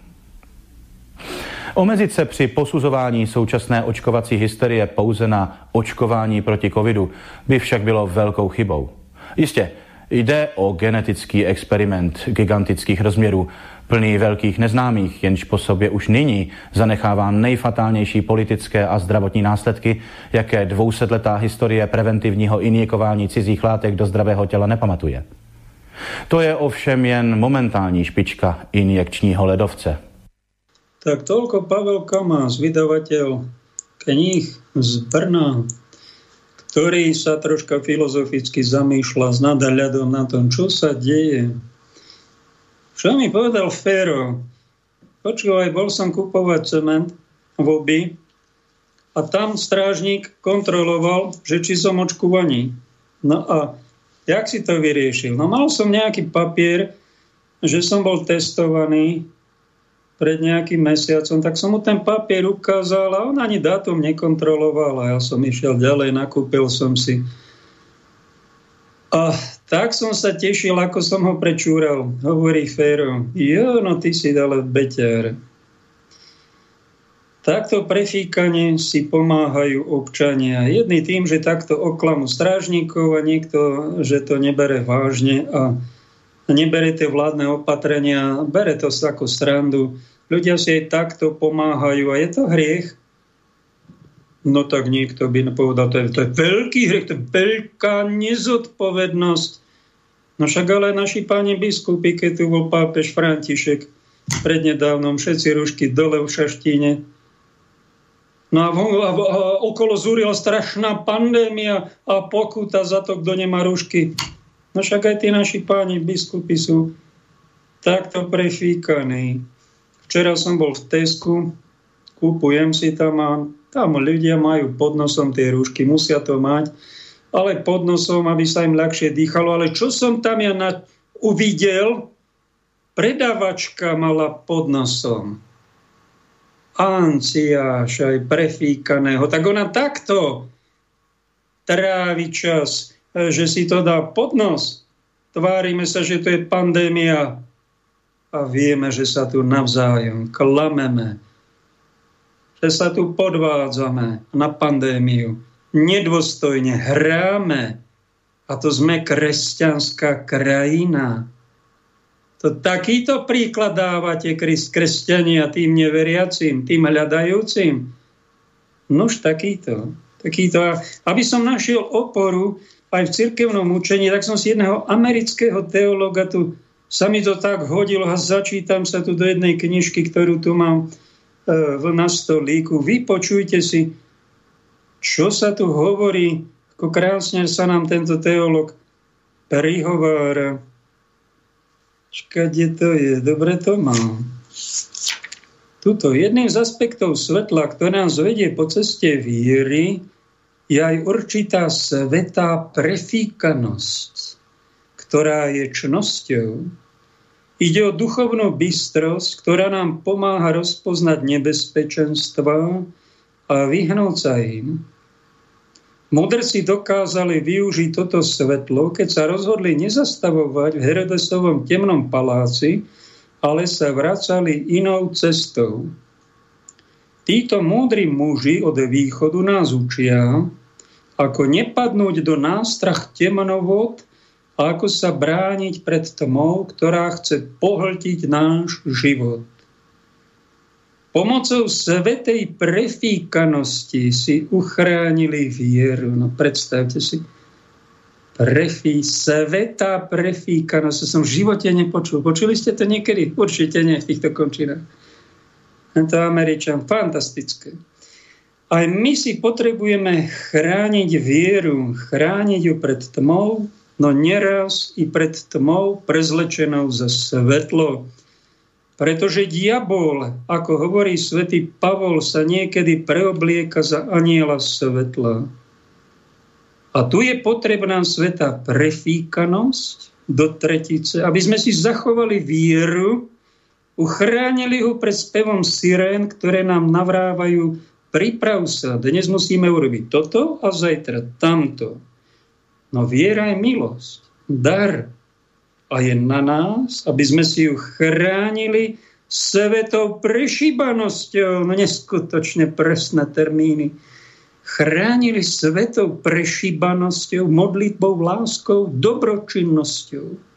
Omezit se při posuzování současné očkovací hysterie pouze na očkování proti covidu by však bylo velkou chybou. Jistě, jde o genetický experiment gigantických rozměrů, plný velkých neznámých, jenž po sobě už nyní zanechává nejfatálnější politické a zdravotní následky, jaké dvousetletá historie preventivního injekování cizích látek do zdravého těla nepamatuje. To je ovšem jen momentální špička injekčního ledovce. Tak toľko Pavel Kamás, vydavateľ kníh z Brna, ktorý sa troška filozoficky zamýšľa s nadhľadom na tom, čo sa deje čo mi povedal Féro? Počúvaj, bol som kupovať cement v obi a tam strážnik kontroloval, že či som očkovaný. No a jak si to vyriešil? No mal som nejaký papier, že som bol testovaný pred nejakým mesiacom, tak som mu ten papier ukázal a on ani dátum nekontroloval a ja som išiel ďalej, nakúpil som si. A tak som sa tešil, ako som ho prečúral, hovorí Féro. Jo, no ty si dal beťar. Takto prefíkanie si pomáhajú občania. Jedný tým, že takto oklamu strážnikov a niekto, že to nebere vážne a nebere tie vládne opatrenia, bere to ako strandu. Ľudia si aj takto pomáhajú a je to hriech. No tak niekto by povedal, to je, to je veľký hriech, to je veľká nezodpovednosť. No však ale naši páni biskupy, keď tu bol pápež František prednedávnom, všetci rušky dole v šaštíne. No a, a, a okolo zúrila strašná pandémia a pokuta za to, kto nemá rušky. No však aj tí naši páni biskupy sú takto prefíkaní. Včera som bol v Tesku, kúpujem si tam a tam ľudia majú pod nosom tie rúšky, musia to mať, ale pod nosom, aby sa im ľahšie dýchalo. Ale čo som tam ja na, uvidel, predavačka mala pod nosom. Anciáš aj prefíkaného. Tak ona takto trávi čas, že si to dá pod nos. Tvárime sa, že to je pandémia a vieme, že sa tu navzájom klameme že sa tu podvádzame na pandémiu, nedôstojne hráme a to sme kresťanská krajina. To takýto príklad dávate kresťania tým neveriacim, tým hľadajúcim. Nož takýto. takýto. Aby som našiel oporu aj v cirkevnom učení, tak som si jedného amerického teologa tu sa mi to tak hodilo a začítam sa tu do jednej knižky, ktorú tu mám E, na stolíku. Vypočujte si, čo sa tu hovorí, ako krásne sa nám tento teolog prihovára. Škade to je, dobre to mám. Tuto jedným z aspektov svetla, ktoré nás vedie po ceste víry, je aj určitá svetá prefíkanosť, ktorá je čnosťou, Ide o duchovnú bystrosť, ktorá nám pomáha rozpoznať nebezpečenstva a vyhnúť sa im. Mudrci dokázali využiť toto svetlo, keď sa rozhodli nezastavovať v Herodesovom temnom paláci, ale sa vracali inou cestou. Títo múdri muži od východu nás učia, ako nepadnúť do nástrach temnovod a ako sa brániť pred tmou, ktorá chce pohltiť náš život. Pomocou svetej prefíkanosti si uchránili vieru. No predstavte si. Prefí, sveta prefíkanosť. Som v živote nepočul. Počuli ste to niekedy? Určite nie v týchto končinách. To Američan. Fantastické. Aj my si potrebujeme chrániť vieru, chrániť ju pred tmou, no neraz i pred tmou prezlečenou za svetlo. Pretože diabol, ako hovorí svätý Pavol, sa niekedy preoblieka za aniela svetla. A tu je potrebná sveta prefíkanosť do tretice, aby sme si zachovali vieru, uchránili ho pred spevom sirén, ktoré nám navrávajú priprav sa, dnes musíme urobiť toto a zajtra tamto. No viera je milosť, dar, a je na nás, aby sme si ju chránili svetou prešíbanosťou, no neskutočne presné termíny, chránili svetou prešíbanosťou, modlitbou, láskou, dobročinnosťou.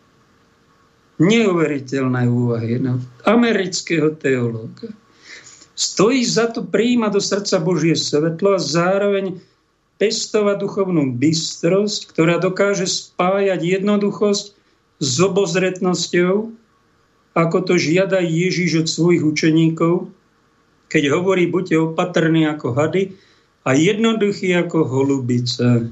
Neuveriteľné úvahy no, amerického teológa. Stojí za to príjma do srdca Božie svetlo a zároveň pestovať duchovnú bystrosť, ktorá dokáže spájať jednoduchosť s obozretnosťou, ako to žiada Ježiš od svojich učeníkov, keď hovorí, buďte opatrní ako hady a jednoduchí ako holubice.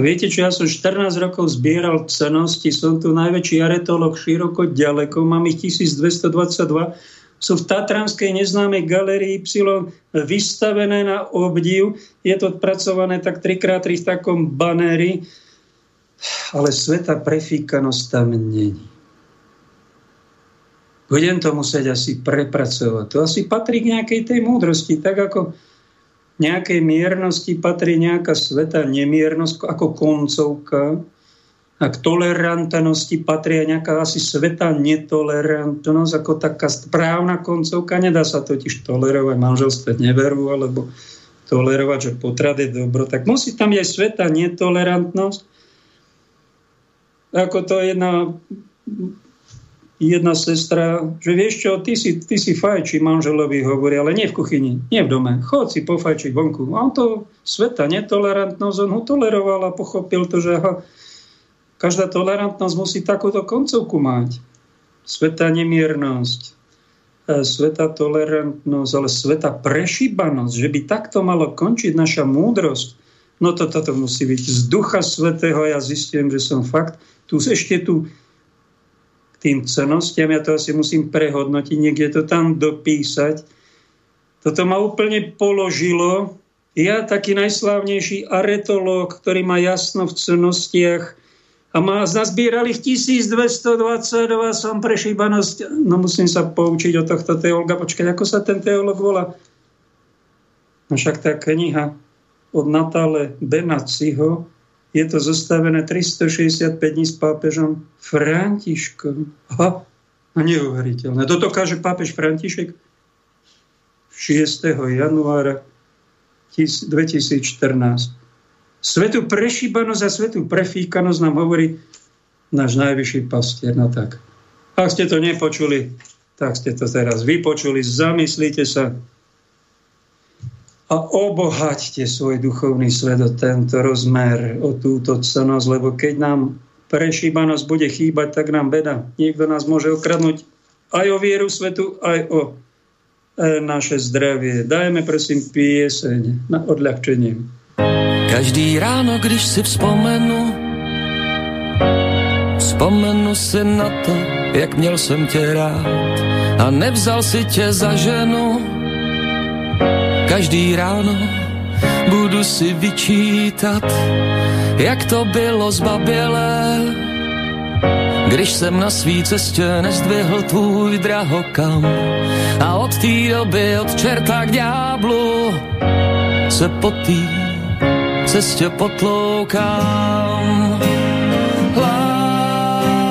Viete čo, ja som 14 rokov zbieral cenosti, som tu najväčší aretolog široko ďaleko, mám ich 1222, sú v Tatranskej neznámej galerii Y vystavené na obdiv. Je to odpracované tak 3x3 v takom banéri ale sveta prefíkanosť tam není. Budem to musieť asi prepracovať. To asi patrí k nejakej tej múdrosti, tak ako nejakej miernosti patrí nejaká sveta nemiernosť ako koncovka, a k tolerantnosti patrí aj nejaká asi sveta netolerantnosť, ako taká správna koncovka. Nedá sa totiž tolerovať manželstve neveru, alebo tolerovať, že potrat je dobro. Tak musí tam aj sveta netolerantnosť ako to jedna, jedna sestra, že vieš čo, ty si, ty si fajči manželovi hovorí, ale nie v kuchyni, nie v dome. Chod si pofajčiť vonku. A on to sveta netolerantnosť, on ho toleroval a pochopil to, že aha, každá tolerantnosť musí takúto koncovku mať. Sveta nemiernosť, e, sveta tolerantnosť, ale sveta prešíbanosť, že by takto malo končiť naša múdrosť. No toto to, to musí byť z Ducha Svetého. Ja zistím, že som fakt tu ešte tu tým cenostiam, ja to asi musím prehodnotiť, niekde to tam dopísať. Toto ma úplne položilo. Ja, taký najslávnejší aretológ, ktorý má jasno v cenostiach a má, nazbírali ich 1222, som prešíbanosť, no musím sa poučiť o tohto teologa. Počkať, ako sa ten teolog volá? No však tá kniha od Natále Benaciho, je to zostavené 365 dní s pápežom Františkom. Aha, a neuveriteľné. Toto káže pápež František 6. januára 2014. Svetú prešíbanosť a svetú prefíkanosť nám hovorí náš najvyšší pastier. No tak. Ak ste to nepočuli, tak ste to teraz vypočuli. Zamyslite sa, a obohaťte svoj duchovný svet o tento rozmer, o túto cenosť, lebo keď nám prešíbanosť bude chýbať, tak nám beda. Niekto nás môže okradnúť aj o vieru svetu, aj o e, naše zdravie. Dajme prosím pieseň na odľahčenie. Každý ráno, když si vzpomenu, vzpomenu si na to, jak měl jsem tě rád a nevzal si tě za ženu, Každý ráno budu si vyčítat, jak to bylo zbabělé, když jsem na svý cestě nezdvihl tvůj drahokam a od té doby od čerta k ďáblu se po tý cestě potloukám. Lásko,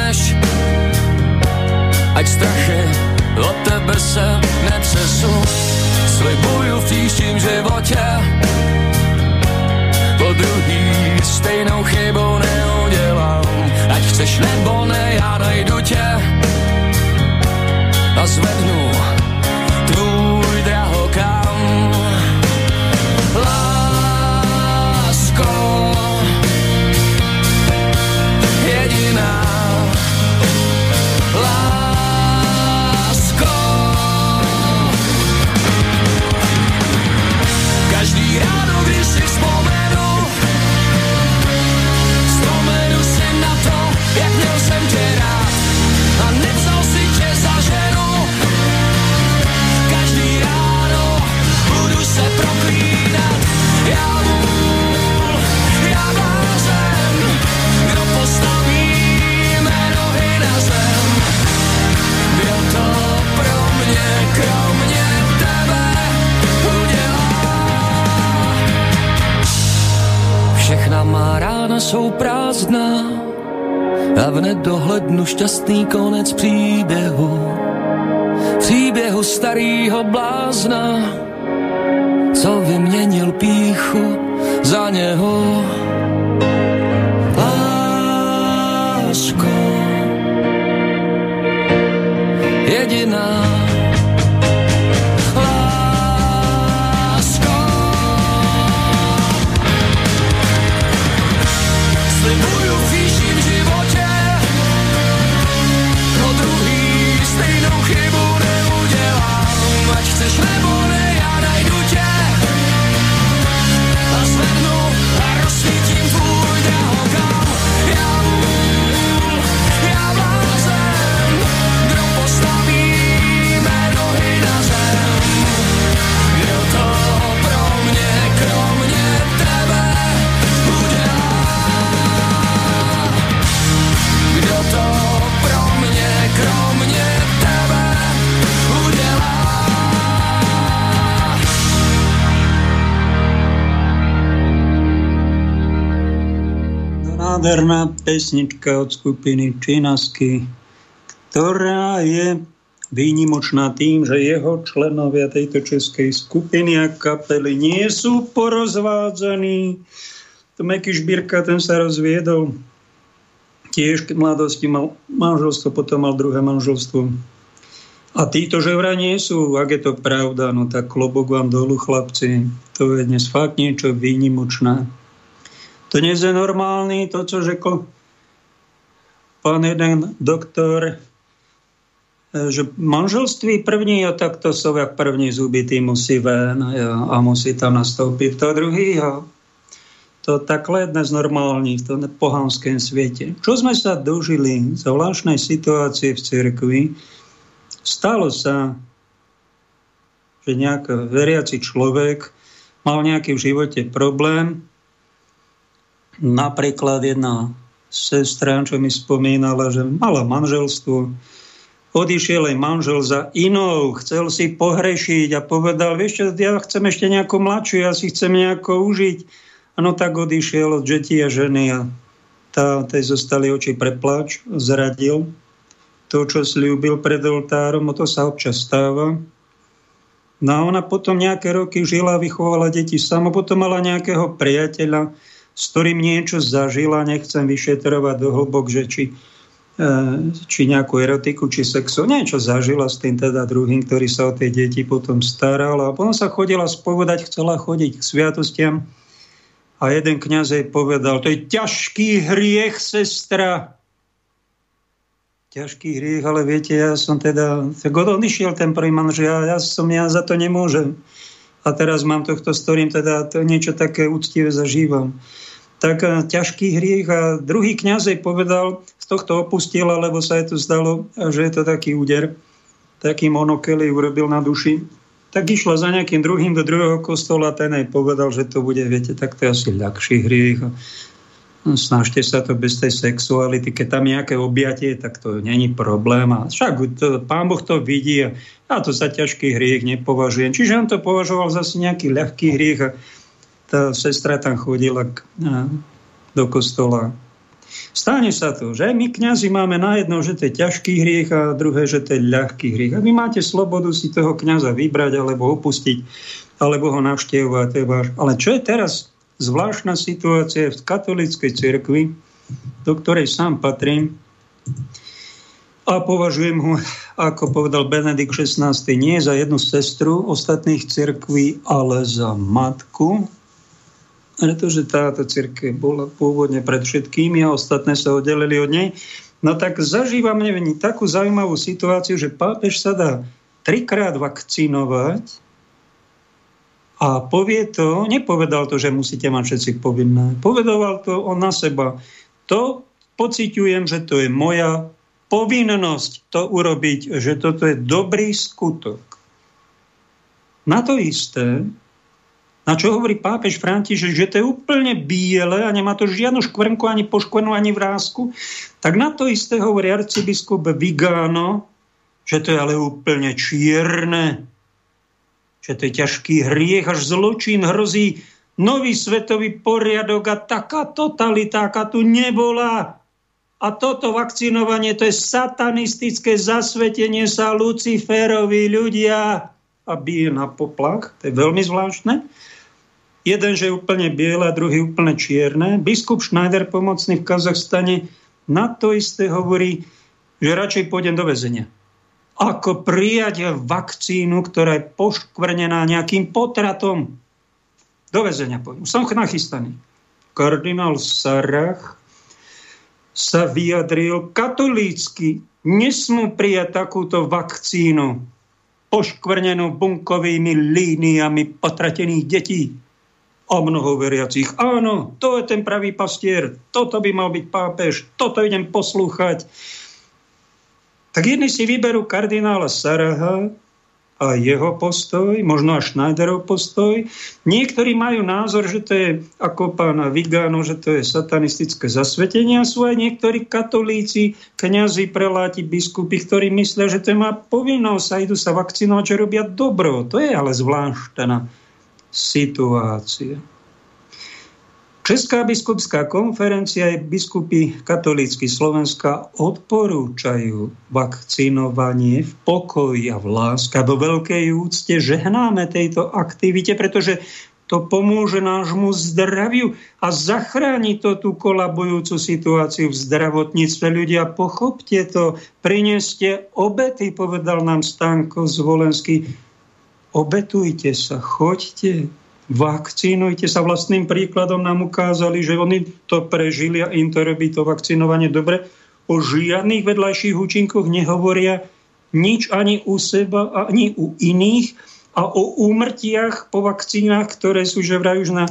Ať strachy od tebe se netřesu Slibuju v příštím životě. Po druhý stejnou chybou neudělám. Ať chceš nebo ne, já najdu tě. A zvednu jsou prázdná a v nedohlednu šťastný konec příběhu. Příběhu starýho blázna, co vyměnil píchu za něho. Lásko, jediná nádherná pesnička od skupiny Činasky, ktorá je výnimočná tým, že jeho členovia tejto českej skupiny a kapely nie sú porozvádzaní. To Meky Šbírka, ten sa rozviedol. Tiež v mladosti mal manželstvo, potom mal druhé manželstvo. A títo že vraj nie sú, ak je to pravda, no tak klobok vám dolu, chlapci. To je dnes fakt niečo výnimočné. Nie je normálny, to, čo řekl pán jeden doktor, že manželství první a tak to sú jak první zuby, tí musí ven a, a musí tam nastoupit to druhý a to takhle dnes normální v tom pohanském světě. Čo sme sa dožili zvláštnej situácie v cirkvi, stalo sa, že nejaký veriaci človek mal nejaký v živote problém Napríklad jedna sestra, čo mi spomínala, že mala manželstvo, odišiel jej manžel za inou, chcel si pohrešiť a povedal, vieš čo, ja chcem ešte nejakú mladšiu, ja si chcem nejako užiť. Ano, tak odišiel od žeti a ženy a tá, tej zostali oči preplač, zradil to, čo slúbil pred oltárom, o to sa občas stáva. No a ona potom nejaké roky žila, vychovala deti sama, potom mala nejakého priateľa, s ktorým niečo zažila, nechcem vyšetrovať do hlbok, že či či nejakú erotiku, či sexu, niečo zažila s tým teda druhým, ktorý sa o tie deti potom staral a potom sa chodila spovedať, chcela chodiť k sviatostiam a jeden kniaz jej povedal, to je ťažký hriech, sestra. Ťažký hriech, ale viete, ja som teda, tak odišiel ten prvý man, že ja, ja som, ja za to nemôžem. A teraz mám tohto, s teda to niečo také úctivé zažívam tak eh, ťažký hriech a druhý kniaz jej povedal, z tohto opustil, lebo sa jej to zdalo, že je to taký úder, taký monokel urobil na duši. Tak išla za nejakým druhým do druhého kostola, ten jej povedal, že to bude, viete, tak to je asi ľahší hriech. Snažte sa to bez tej sexuality. Keď tam nejaké objatie, tak to není problém. A však to, pán Boh to vidí a ja to za ťažký hriech nepovažujem. Čiže on to považoval za nejaký ľahký hriech a tá sestra tam chodila k, a, do kostola. Stane sa to, že my kňazi máme na jedno, že to je ťažký hriech a druhé, že to je ľahký hriech. A vy máte slobodu si toho kňaza vybrať alebo opustiť, alebo ho navštevovať. Ale čo je teraz zvláštna situácia v katolíckej cirkvi, do ktorej sám patrím, a považujem ho, ako povedal Benedikt XVI, nie za jednu sestru ostatných cirkví, ale za matku, pretože táto církev bola pôvodne pred všetkými a ostatné sa oddelili od nej. No tak zažívame takú zaujímavú situáciu, že pápež sa dá trikrát vakcinovať a povie to, nepovedal to, že musíte mať všetci povinné. Povedoval to on na seba. To pociťujem, že to je moja povinnosť to urobiť, že toto je dobrý skutok. Na to isté na čo hovorí pápež František, že to je úplne biele a nemá to žiadnu škvrnku, ani poškvrnu, ani vrázku, tak na to isté hovorí arcibiskup Vigano, že to je ale úplne čierne, že to je ťažký hriech, až zločin hrozí nový svetový poriadok a taká totalita, aká tu nebola. A toto vakcinovanie, to je satanistické zasvetenie sa Luciferovi ľudia a bije na poplach. To je veľmi zvláštne. Jeden, že je úplne biele a druhý úplne čierne. Biskup Schneider, pomocný v Kazachstane, na to isté hovorí, že radšej pôjdem do väzenia. Ako prijať vakcínu, ktorá je poškvrnená nejakým potratom. Do väzenia pôjdem. Som nachystaný. Kardinál Sarach sa vyjadril katolícky. Nesmú prijať takúto vakcínu poškvrnenú bunkovými líniami potratených detí o mnoho veriacich. Áno, to je ten pravý pastier, toto by mal byť pápež, toto idem poslúchať. Tak jedni si vyberú kardinála Saraha a jeho postoj, možno až Schneiderov postoj. Niektorí majú názor, že to je ako pána Vigano, že to je satanistické zasvetenie a sú aj niektorí katolíci, kňazi, preláti, biskupy, ktorí myslia, že to má povinnosť a idú sa vakcinovať, že robia dobro. To je ale zvláštna situácia. Česká biskupská konferencia aj biskupy katolícky Slovenska odporúčajú vakcinovanie v pokoji a v láske vo veľkej úcte žehnáme tejto aktivite, pretože to pomôže nášmu zdraviu a zachráni to tú kolabujúcu situáciu v zdravotníctve. Ľudia, pochopte to, prineste obety, povedal nám Stanko Zvolenský obetujte sa, choďte, vakcínujte sa. Vlastným príkladom nám ukázali, že oni to prežili a im to robí to vakcinovanie dobre. O žiadnych vedľajších účinkoch nehovoria nič ani u seba, ani u iných a o úmrtiach po vakcínach, ktoré sú že vraj už na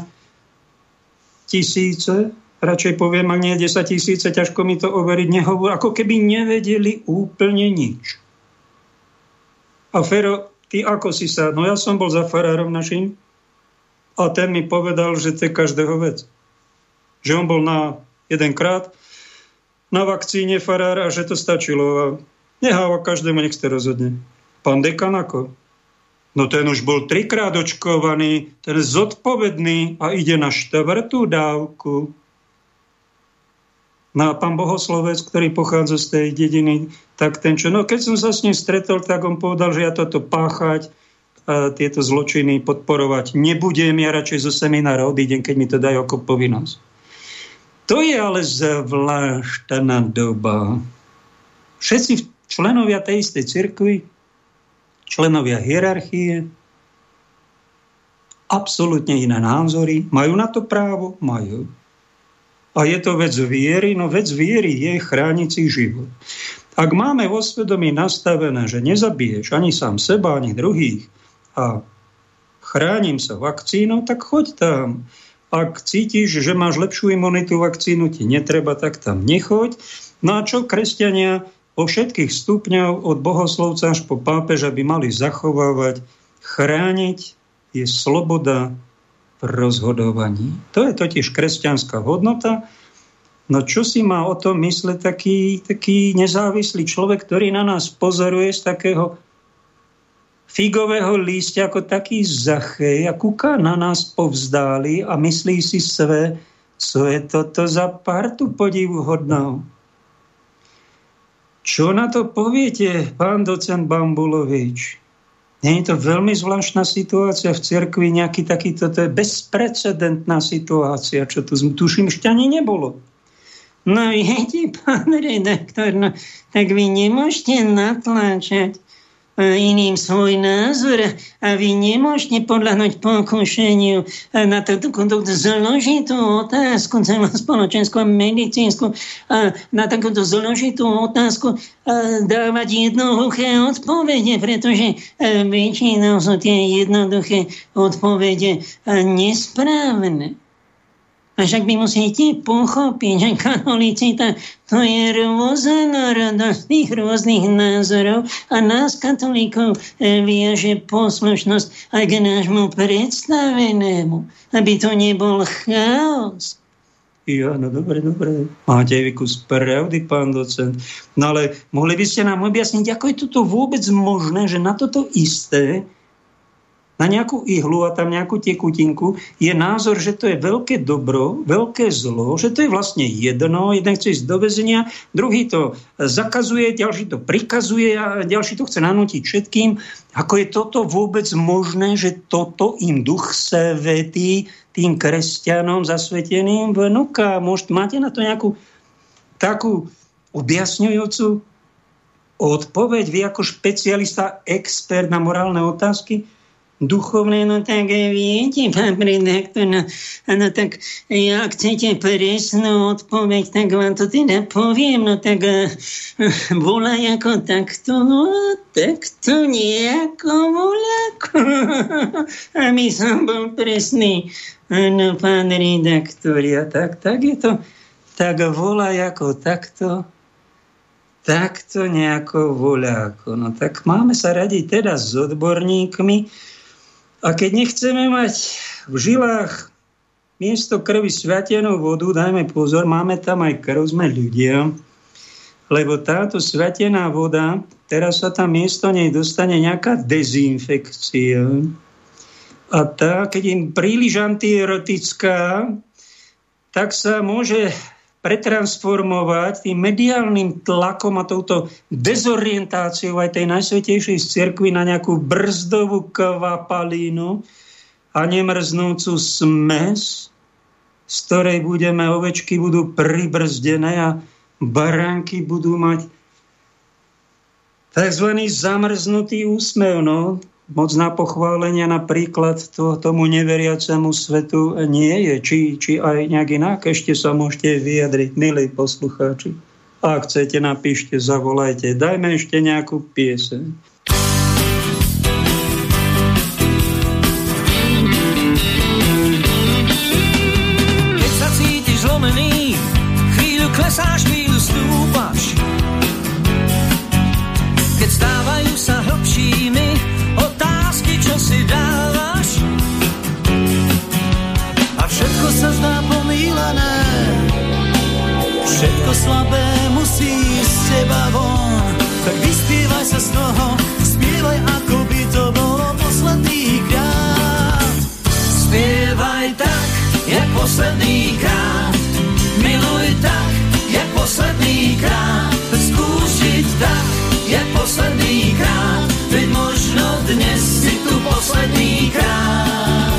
tisíce, radšej poviem, ak nie 10 tisíce, ťažko mi to overiť, nehovor, ako keby nevedeli úplne nič. A Fero, ty ako si sa, no ja som bol za farárom našim a ten mi povedal, že to je každého vec. Že on bol na jedenkrát na vakcíne farár a že to stačilo a neháva každému, nech ste rozhodne. Pán dekan ako? No ten už bol trikrát očkovaný, ten je zodpovedný a ide na štvrtú dávku. No a pán Bohoslovec, ktorý pochádza z tej dediny, tak ten čo, no keď som sa s ním stretol, tak on povedal, že ja toto páchať, tieto zločiny podporovať nebudem, ja radšej zo seminára odídem, keď mi to dajú ako povinnosť. To je ale zvláštna doba. Všetci členovia tej istej cirkvi, členovia hierarchie, absolútne iné názory, majú na to právo? Majú. A je to vec viery? No vec viery je chrániť si život. Ak máme vo svedomí nastavené, že nezabiješ ani sám seba, ani druhých a chránim sa vakcínou, tak choď tam. Ak cítiš, že máš lepšiu imunitu vakcínu, ti netreba, tak tam nechoď. No a čo kresťania vo všetkých stupňov od bohoslovca až po pápeža by mali zachovávať, chrániť je sloboda v rozhodovaní. To je totiž kresťanská hodnota. No čo si má o tom mysle taký, taký nezávislý človek, ktorý na nás pozoruje z takého figového lístia ako taký zachej a kúka na nás povzdáli a myslí si své, co je toto za partu podivuhodnou. Čo na to poviete, pán docent Bambulovič? Nie je to veľmi zvláštna situácia v cirkvi, nejaký takýto, to je bezprecedentná situácia, čo tu tuším ešte ani nebolo. No viete, pán redaktor, no, tak vy nemôžete natláčať iným svoj názor a vy nemôžete podľahnúť pokušeniu na takúto zložitú otázku, spoločenskú a medicínsku, a na takúto zložitú otázku dávať jednoduché odpovede, pretože väčšinou sú tie jednoduché odpovede nesprávne. A však vy musíte pochopiť, že katolíci to, je rôznorodosť tých rôznych názorov a nás katolíkov e, viaže poslušnosť aj k nášmu predstavenému, aby to nebol chaos. Ja, no dobre, dobre. Máte vy kus pravdy, pán docent. No ale mohli by ste nám objasniť, ako je toto vôbec možné, že na toto isté na nejakú ihlu a tam nejakú tekutinku, je názor, že to je veľké dobro, veľké zlo, že to je vlastne jedno, jeden chce ísť do väzenia, druhý to zakazuje, ďalší to prikazuje a ďalší to chce nanútiť všetkým. Ako je toto vôbec možné, že toto im duch svetý tým kresťanom zasveteným vnúka? Máte na to nejakú takú objasňujúcu odpoveď, vy ako špecialista, expert na morálne otázky? Duchovné, no tak viete, pán redaktor, no, no tak ja, ak chcete presnú odpoveď, tak vám to teda poviem, no tak uh, volá ako takto, no takto nejako voľako. Aby som bol presný. No, pán redaktor, ja tak, tak je to, tak volá ako takto, takto nejako voľako. No tak máme sa radiť teda s odborníkmi, a keď nechceme mať v žilách miesto krvi sviatenú vodu, dajme pozor, máme tam aj krv, sme ľudia, lebo táto sviatená voda, teraz sa tam miesto nej dostane nejaká dezinfekcia. A tá, keď im príliš antierotická, tak sa môže pretransformovať tým mediálnym tlakom a touto dezorientáciou aj tej najsvetejšej cirkvi na nejakú brzdovú kvapalínu a nemrznúcu smes, z ktorej budeme, ovečky budú pribrzdené a baránky budú mať tzv. zamrznutý úsmev. No, moc na pochválenia napríklad to, tomu neveriacemu svetu nie je. Či, či aj nejak inak ešte sa môžete vyjadriť, milí poslucháči. Ak chcete, napíšte, zavolajte. Dajme ešte nejakú pieseň. posledný krát. Miluj tak, jak posledný krát. Skúsiť tak, jak posledný krát. Ty možno dnes si tu posledný krát.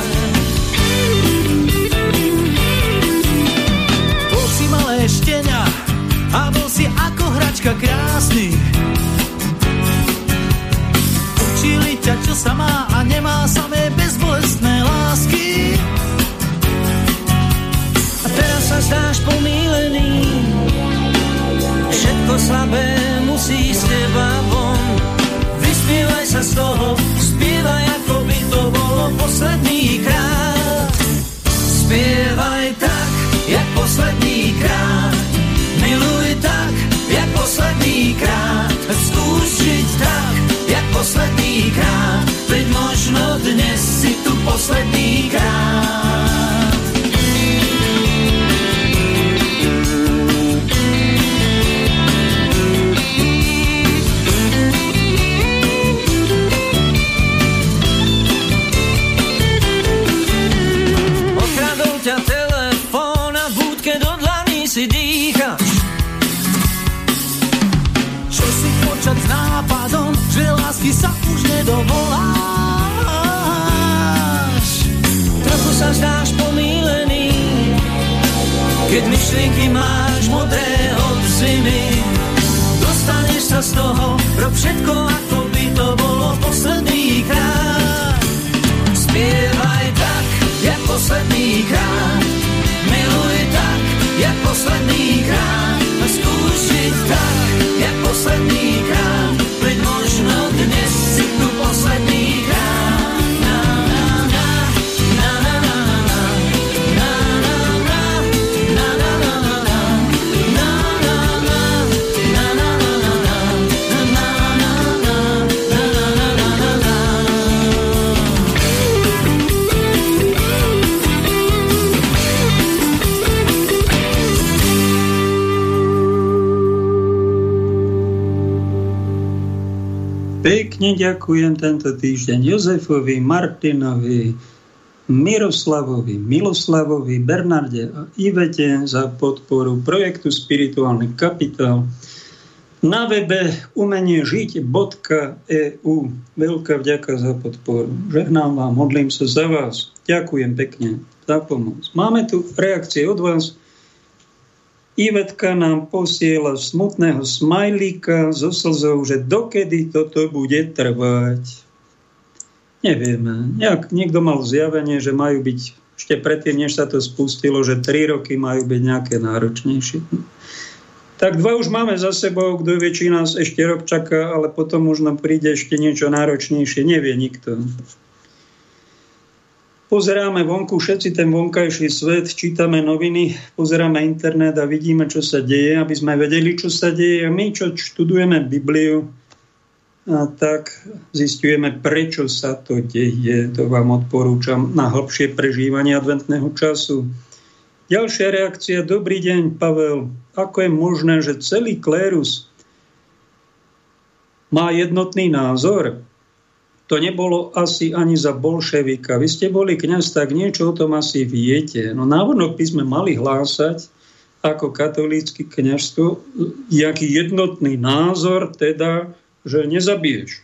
Bol si malé štenia a bol si ako hračka krásny. Učili ťa, čo sa má a nemá sa sa zdáš pomílený, všetko slabé musí z teba von. Vyspievaj sa z toho, spievaj ako by to bolo posledný krát. Spievaj tak, jak posledný krát. Miluj tak, jak posledný krát. Žiť tak, jak posledný krát. Veď možno dnes si tu posledný krát. Myšlienky máš modré od zimy. Dostaneš sa z toho, rob všetko, ako by to bolo posledný krát. Spievaj tak, jak posledný krát. Miluj tak, jak posledný krát. A skús žiť tak, jak posledný Pekne ďakujem tento týždeň Jozefovi, Martinovi, Miroslavovi, Miloslavovi, Bernarde a Ivete za podporu projektu Spirituálny kapitál na webe umeniežiť.eu. Veľká vďaka za podporu. Žehnám vám, modlím sa za vás. Ďakujem pekne za pomoc. Máme tu reakcie od vás. Ivetka nám posiela smutného smajlíka so slzou, že dokedy toto bude trvať. Nevieme. Nejak, niekto mal zjavenie, že majú byť ešte predtým, než sa to spustilo, že tri roky majú byť nejaké náročnejšie. Tak dva už máme za sebou, kto vie, či nás ešte rok čaká, ale potom možno príde ešte niečo náročnejšie, nevie nikto pozeráme vonku všetci ten vonkajší svet, čítame noviny, pozeráme internet a vidíme, čo sa deje, aby sme vedeli, čo sa deje. A my, čo študujeme Bibliu, a tak zistujeme, prečo sa to deje. To vám odporúčam na hlbšie prežívanie adventného času. Ďalšia reakcia. Dobrý deň, Pavel. Ako je možné, že celý klérus má jednotný názor? To nebolo asi ani za bolševika. Vy ste boli kňaz, tak niečo o tom asi viete. No návonok by sme mali hlásať ako katolícky kňažstvo, jaký jednotný názor, teda, že nezabiješ.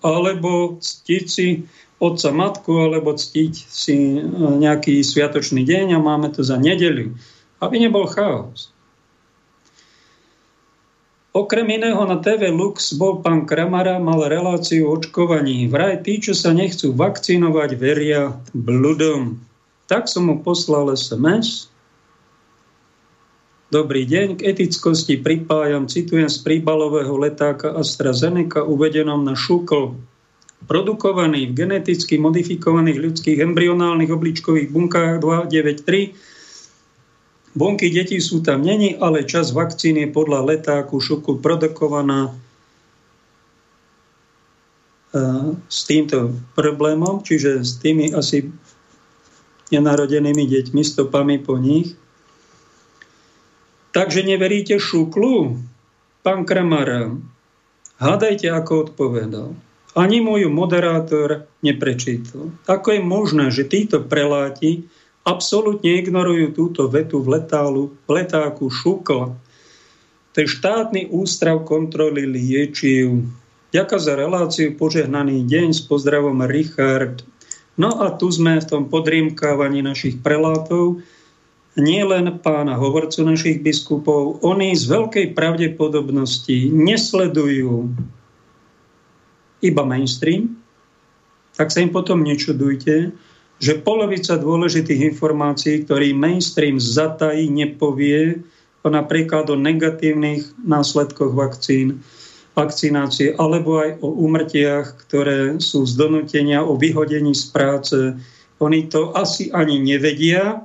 Alebo ctiť si otca matku, alebo ctiť si nejaký sviatočný deň a máme to za nedeliu. Aby nebol chaos. Okrem iného na TV Lux bol pán Kramara, mal reláciu o očkovaní. Vraj tí, čo sa nechcú vakcinovať, veria bludom. Tak som mu poslal SMS. Dobrý deň, k etickosti pripájam, citujem z príbalového letáka AstraZeneca uvedenom na šukl produkovaný v geneticky modifikovaných ľudských embryonálnych obličkových bunkách 293 Bunky detí sú tam není, ale čas vakcíny podľa letáku šoku produkovaná e, s týmto problémom, čiže s tými asi nenarodenými deťmi, stopami po nich. Takže neveríte šuklu? Pán Kramara, hádajte, ako odpovedal. Ani môj moderátor neprečítal. Ako je možné, že títo preláti absolútne ignorujú túto vetu v, letálu, v letáku Šukla. Je štátny ústrav kontroly liečiv. Ďakujem za reláciu, požehnaný deň s pozdravom Richard. No a tu sme v tom podrímkávaní našich prelátov. Nie len pána hovorcu našich biskupov, oni z veľkej pravdepodobnosti nesledujú iba mainstream, tak sa im potom nečudujte, že polovica dôležitých informácií, ktorý mainstream zatají, nepovie, napríklad o negatívnych následkoch vakcín, vakcinácie, alebo aj o úmrtiach, ktoré sú z donútenia, o vyhodení z práce. Oni to asi ani nevedia.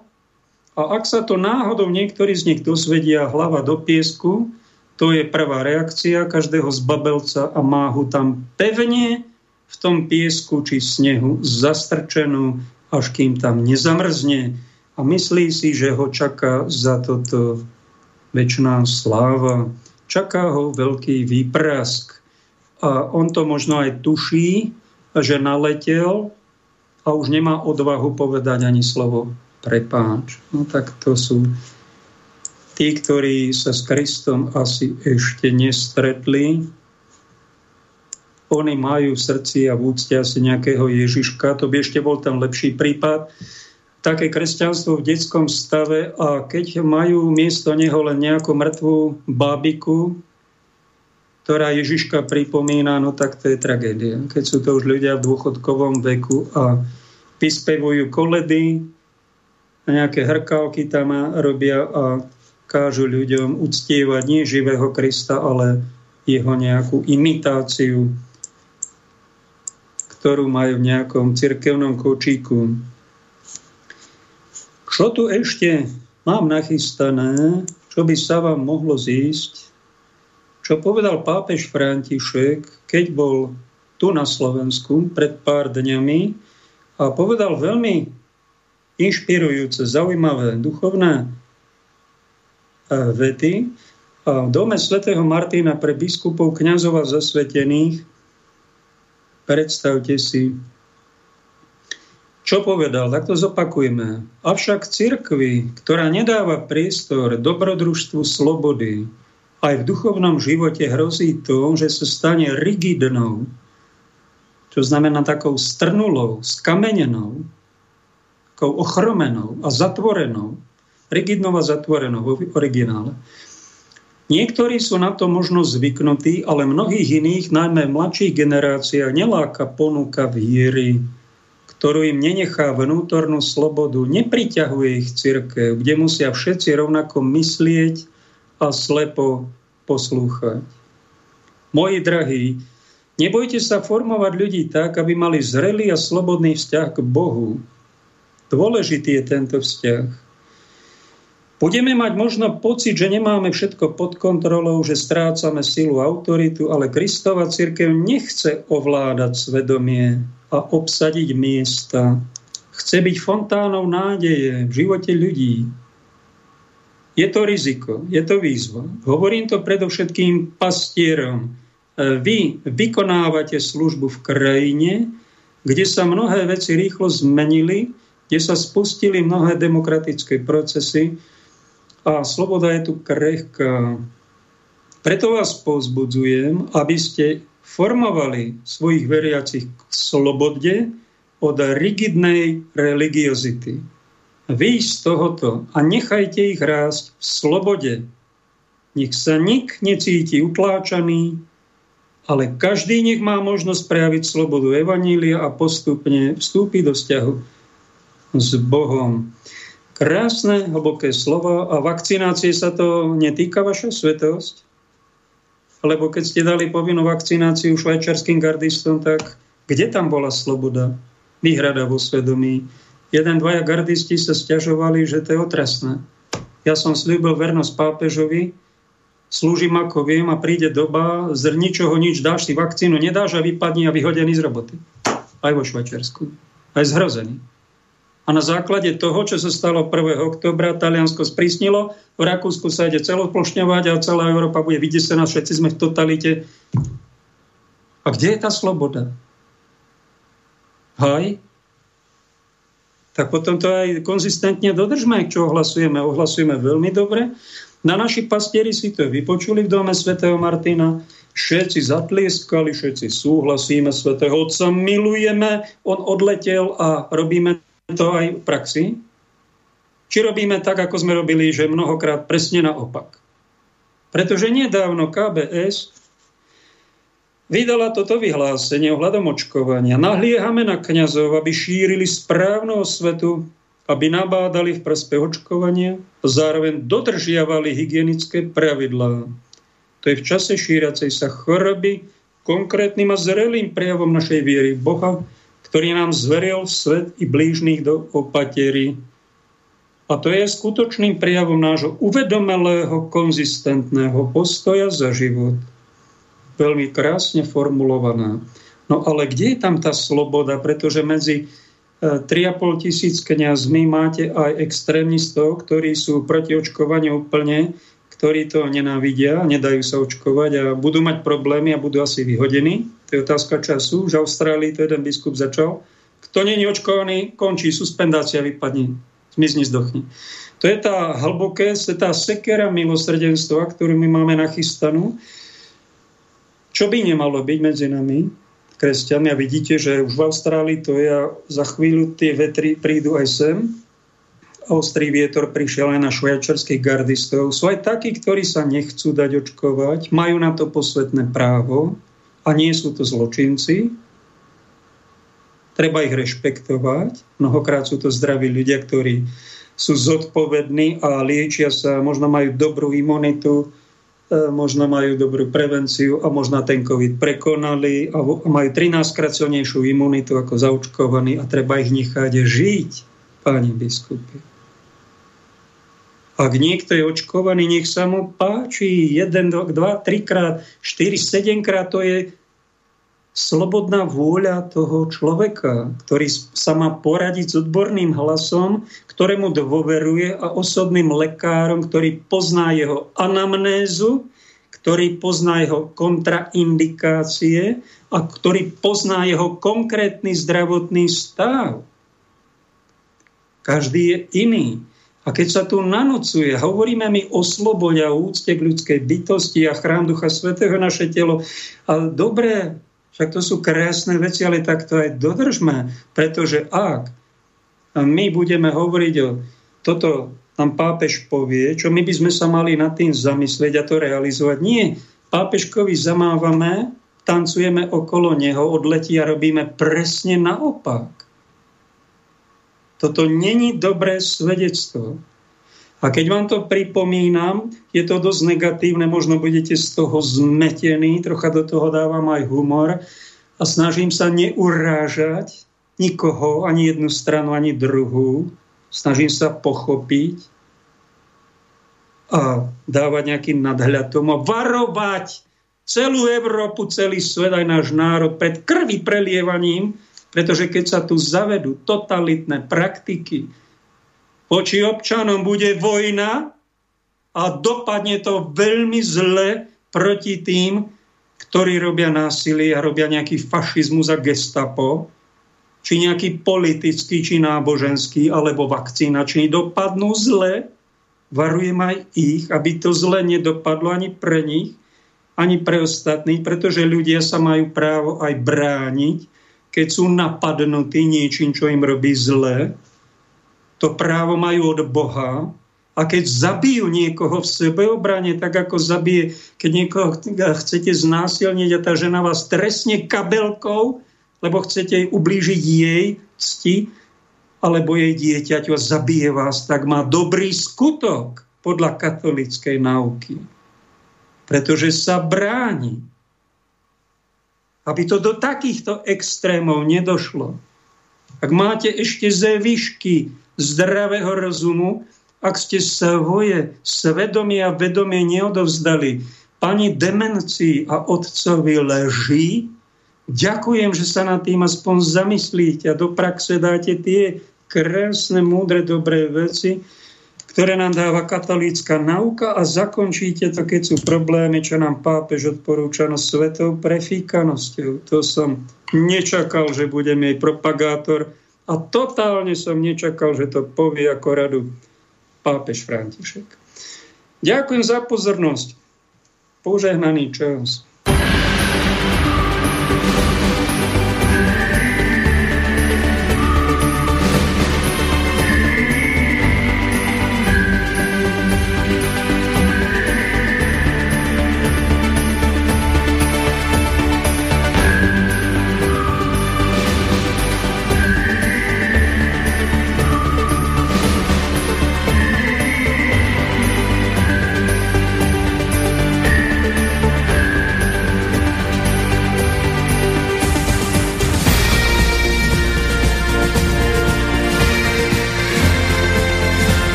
A ak sa to náhodou niektorí z nich dozvedia hlava do piesku, to je prvá reakcia každého zbabelca a má ho tam pevne v tom piesku či snehu zastrčenú až kým tam nezamrzne a myslí si, že ho čaká za toto väčšiná sláva. Čaká ho veľký výprask. A on to možno aj tuší, že naletel a už nemá odvahu povedať ani slovo prepáč. No tak to sú tí, ktorí sa s Kristom asi ešte nestretli, oni majú v srdci a v úcte asi nejakého Ježiška. To by ešte bol ten lepší prípad. Také kresťanstvo v detskom stave a keď majú miesto neho len nejakú mŕtvú bábiku, ktorá Ježiška pripomína, no tak to je tragédia. Keď sú to už ľudia v dôchodkovom veku a vyspevujú koledy, nejaké hrkálky tam robia a kážu ľuďom uctievať nie živého Krista, ale jeho nejakú imitáciu ktorú majú v nejakom cirkevnom kočíku. Čo tu ešte mám nachystané, čo by sa vám mohlo zísť? Čo povedal pápež František, keď bol tu na Slovensku pred pár dňami a povedal veľmi inšpirujúce, zaujímavé, duchovné e, vety. V dome svätého Martina pre biskupov, kňazov a zasvetených Predstavte si, čo povedal, tak to zopakujeme. Avšak cirkvi, ktorá nedáva priestor dobrodružstvu slobody, aj v duchovnom živote hrozí to, že sa stane rigidnou, čo znamená takou strnulou, skamenenou, takou ochromenou a zatvorenou. Rigidnou a zatvorenou v originále. Niektorí sú na to možno zvyknutí, ale mnohých iných, najmä v mladších generáciách, neláka ponuka viery, ktorú im nenechá vnútornú slobodu, nepriťahuje ich církev, kde musia všetci rovnako myslieť a slepo poslúchať. Moji drahí, nebojte sa formovať ľudí tak, aby mali zrelý a slobodný vzťah k Bohu. Dôležitý je tento vzťah. Budeme mať možno pocit, že nemáme všetko pod kontrolou, že strácame silu autoritu, ale Kristova církev nechce ovládať svedomie a obsadiť miesta. Chce byť fontánou nádeje v živote ľudí. Je to riziko, je to výzva. Hovorím to predovšetkým pastierom. Vy vykonávate službu v krajine, kde sa mnohé veci rýchlo zmenili, kde sa spustili mnohé demokratické procesy, a sloboda je tu krehká. Preto vás pozbudzujem, aby ste formovali svojich veriacich k slobode od rigidnej religiozity. Vy z tohoto a nechajte ich rásť v slobode. Nech sa nik necíti utláčaný, ale každý nech má možnosť prejaviť slobodu Evanília a postupne vstúpiť do vzťahu s Bohom. Krásne, hlboké slovo a vakcinácie sa to netýka vaša svetosť? Lebo keď ste dali povinnú vakcináciu švajčarským gardistom, tak kde tam bola sloboda? Výhrada vo svedomí. Jeden, dvaja gardisti sa stiažovali, že to je otrasné. Ja som slúbil vernosť pápežovi, slúžim ako viem a príde doba, z ničoho nič dáš si vakcínu, nedáš a vypadni a vyhodený z roboty. Aj vo Švajčiarsku. Aj zhrozený. A na základe toho, čo sa stalo 1. oktobra, Taliansko sprísnilo, v Rakúsku sa ide celoplošňovať a celá Európa bude vydesená, všetci sme v totalite. A kde je tá sloboda? Hej? Tak potom to aj konzistentne dodržme, čo ohlasujeme. Ohlasujeme veľmi dobre. Na naši pastieri si to vypočuli v dome svätého Martina. Všetci zatlieskali, všetci súhlasíme, svätého Otca milujeme. On odletel a robíme to aj v praxi? Či robíme tak, ako sme robili, že mnohokrát presne naopak? Pretože nedávno KBS vydala toto vyhlásenie ohľadom očkovania. Nahliehame na kňazov, aby šírili správnu svetu, aby nabádali v prospech očkovania zároveň dodržiavali hygienické pravidlá. To je v čase šíracej sa choroby konkrétnym a zrelým prejavom našej viery Boha, ktorý nám zveril svet i blížnych do opatery. A to je skutočným prejavom nášho uvedomelého, konzistentného postoja za život – veľmi krásne formulovaná. No ale kde je tam tá sloboda? Pretože medzi 3,5 e, tisíc kniazmi máte aj extrémistov, ktorí sú proti očkovaniu úplne, ktorí to nenávidia, nedajú sa očkovať a budú mať problémy a budú asi vyhodení. To je otázka času. Už v Austrálii to jeden biskup začal. Kto je očkovaný, končí, suspendácia vypadne. Zmizni, zdochni. To je tá hlboké, to je tá sekera milosrdenstva, ktorú my máme nachystanú čo by nemalo byť medzi nami, kresťanmi. A vidíte, že už v Austrálii to je a za chvíľu tie vetry prídu aj sem. Ostrý vietor prišiel aj na švajčarských gardistov. Sú aj takí, ktorí sa nechcú dať očkovať, majú na to posvetné právo a nie sú to zločinci. Treba ich rešpektovať. Mnohokrát sú to zdraví ľudia, ktorí sú zodpovední a liečia sa, možno majú dobrú imunitu, E, možno majú dobrú prevenciu a možno ten COVID prekonali a majú 13 krát imunitu ako zaočkovaní a treba ich nechať žiť, páni biskupy. Ak niekto je očkovaný, nech sa mu páči. 1, 2, 2, 3 krát, 4, 7 krát, to je slobodná vôľa toho človeka, ktorý sa má poradiť s odborným hlasom, ktorému dôveruje a osobným lekárom, ktorý pozná jeho anamnézu, ktorý pozná jeho kontraindikácie a ktorý pozná jeho konkrétny zdravotný stav. Každý je iný. A keď sa tu nanocuje, hovoríme mi o slobode a úcte k ľudskej bytosti a chrám Ducha Svetého naše telo. Ale dobre, však to sú krásne veci, ale tak to aj dodržme, pretože ak my budeme hovoriť o toto nám pápež povie, čo my by sme sa mali nad tým zamyslieť a to realizovať. Nie, pápežkovi zamávame, tancujeme okolo neho, odletí a robíme presne naopak. Toto není dobré svedectvo. A keď vám to pripomínam, je to dosť negatívne, možno budete z toho zmetení, trocha do toho dávam aj humor a snažím sa neurážať nikoho, ani jednu stranu, ani druhú. Snažím sa pochopiť a dávať nejaký nadhľad tomu a varovať celú Európu, celý svet, aj náš národ pred krvi prelievaním, pretože keď sa tu zavedú totalitné praktiky, Voči občanom bude vojna a dopadne to veľmi zle proti tým, ktorí robia násilie a robia nejaký fašizmus a gestapo, či nejaký politický, či náboženský, alebo vakcínačný, dopadnú zle. Varujem aj ich, aby to zle nedopadlo ani pre nich, ani pre ostatných, pretože ľudia sa majú právo aj brániť, keď sú napadnutí niečím, čo im robí zle to právo majú od Boha. A keď zabijú niekoho v sebeobrane, tak ako zabije, keď niekoho chcete znásilniť a tá žena vás trestne kabelkou, lebo chcete ublížiť jej cti, alebo jej dieťaťu a zabije vás, tak má dobrý skutok podľa katolickej náuky. Pretože sa bráni. Aby to do takýchto extrémov nedošlo. Ak máte ešte výšky zdravého rozumu, ak ste svoje svedomie a vedomie neodovzdali pani demencii a otcovi leží, ďakujem, že sa nad tým aspoň zamyslíte a do praxe dáte tie krásne, múdre, dobré veci, ktoré nám dáva katolícka nauka a zakončíte to, keď sú problémy, čo nám pápež odporúča no svetou prefíkanosťou. To som nečakal, že budem jej propagátor, a totálne som nečakal, že to povie ako radu pápež František. Ďakujem za pozornosť. Požehnaný čas.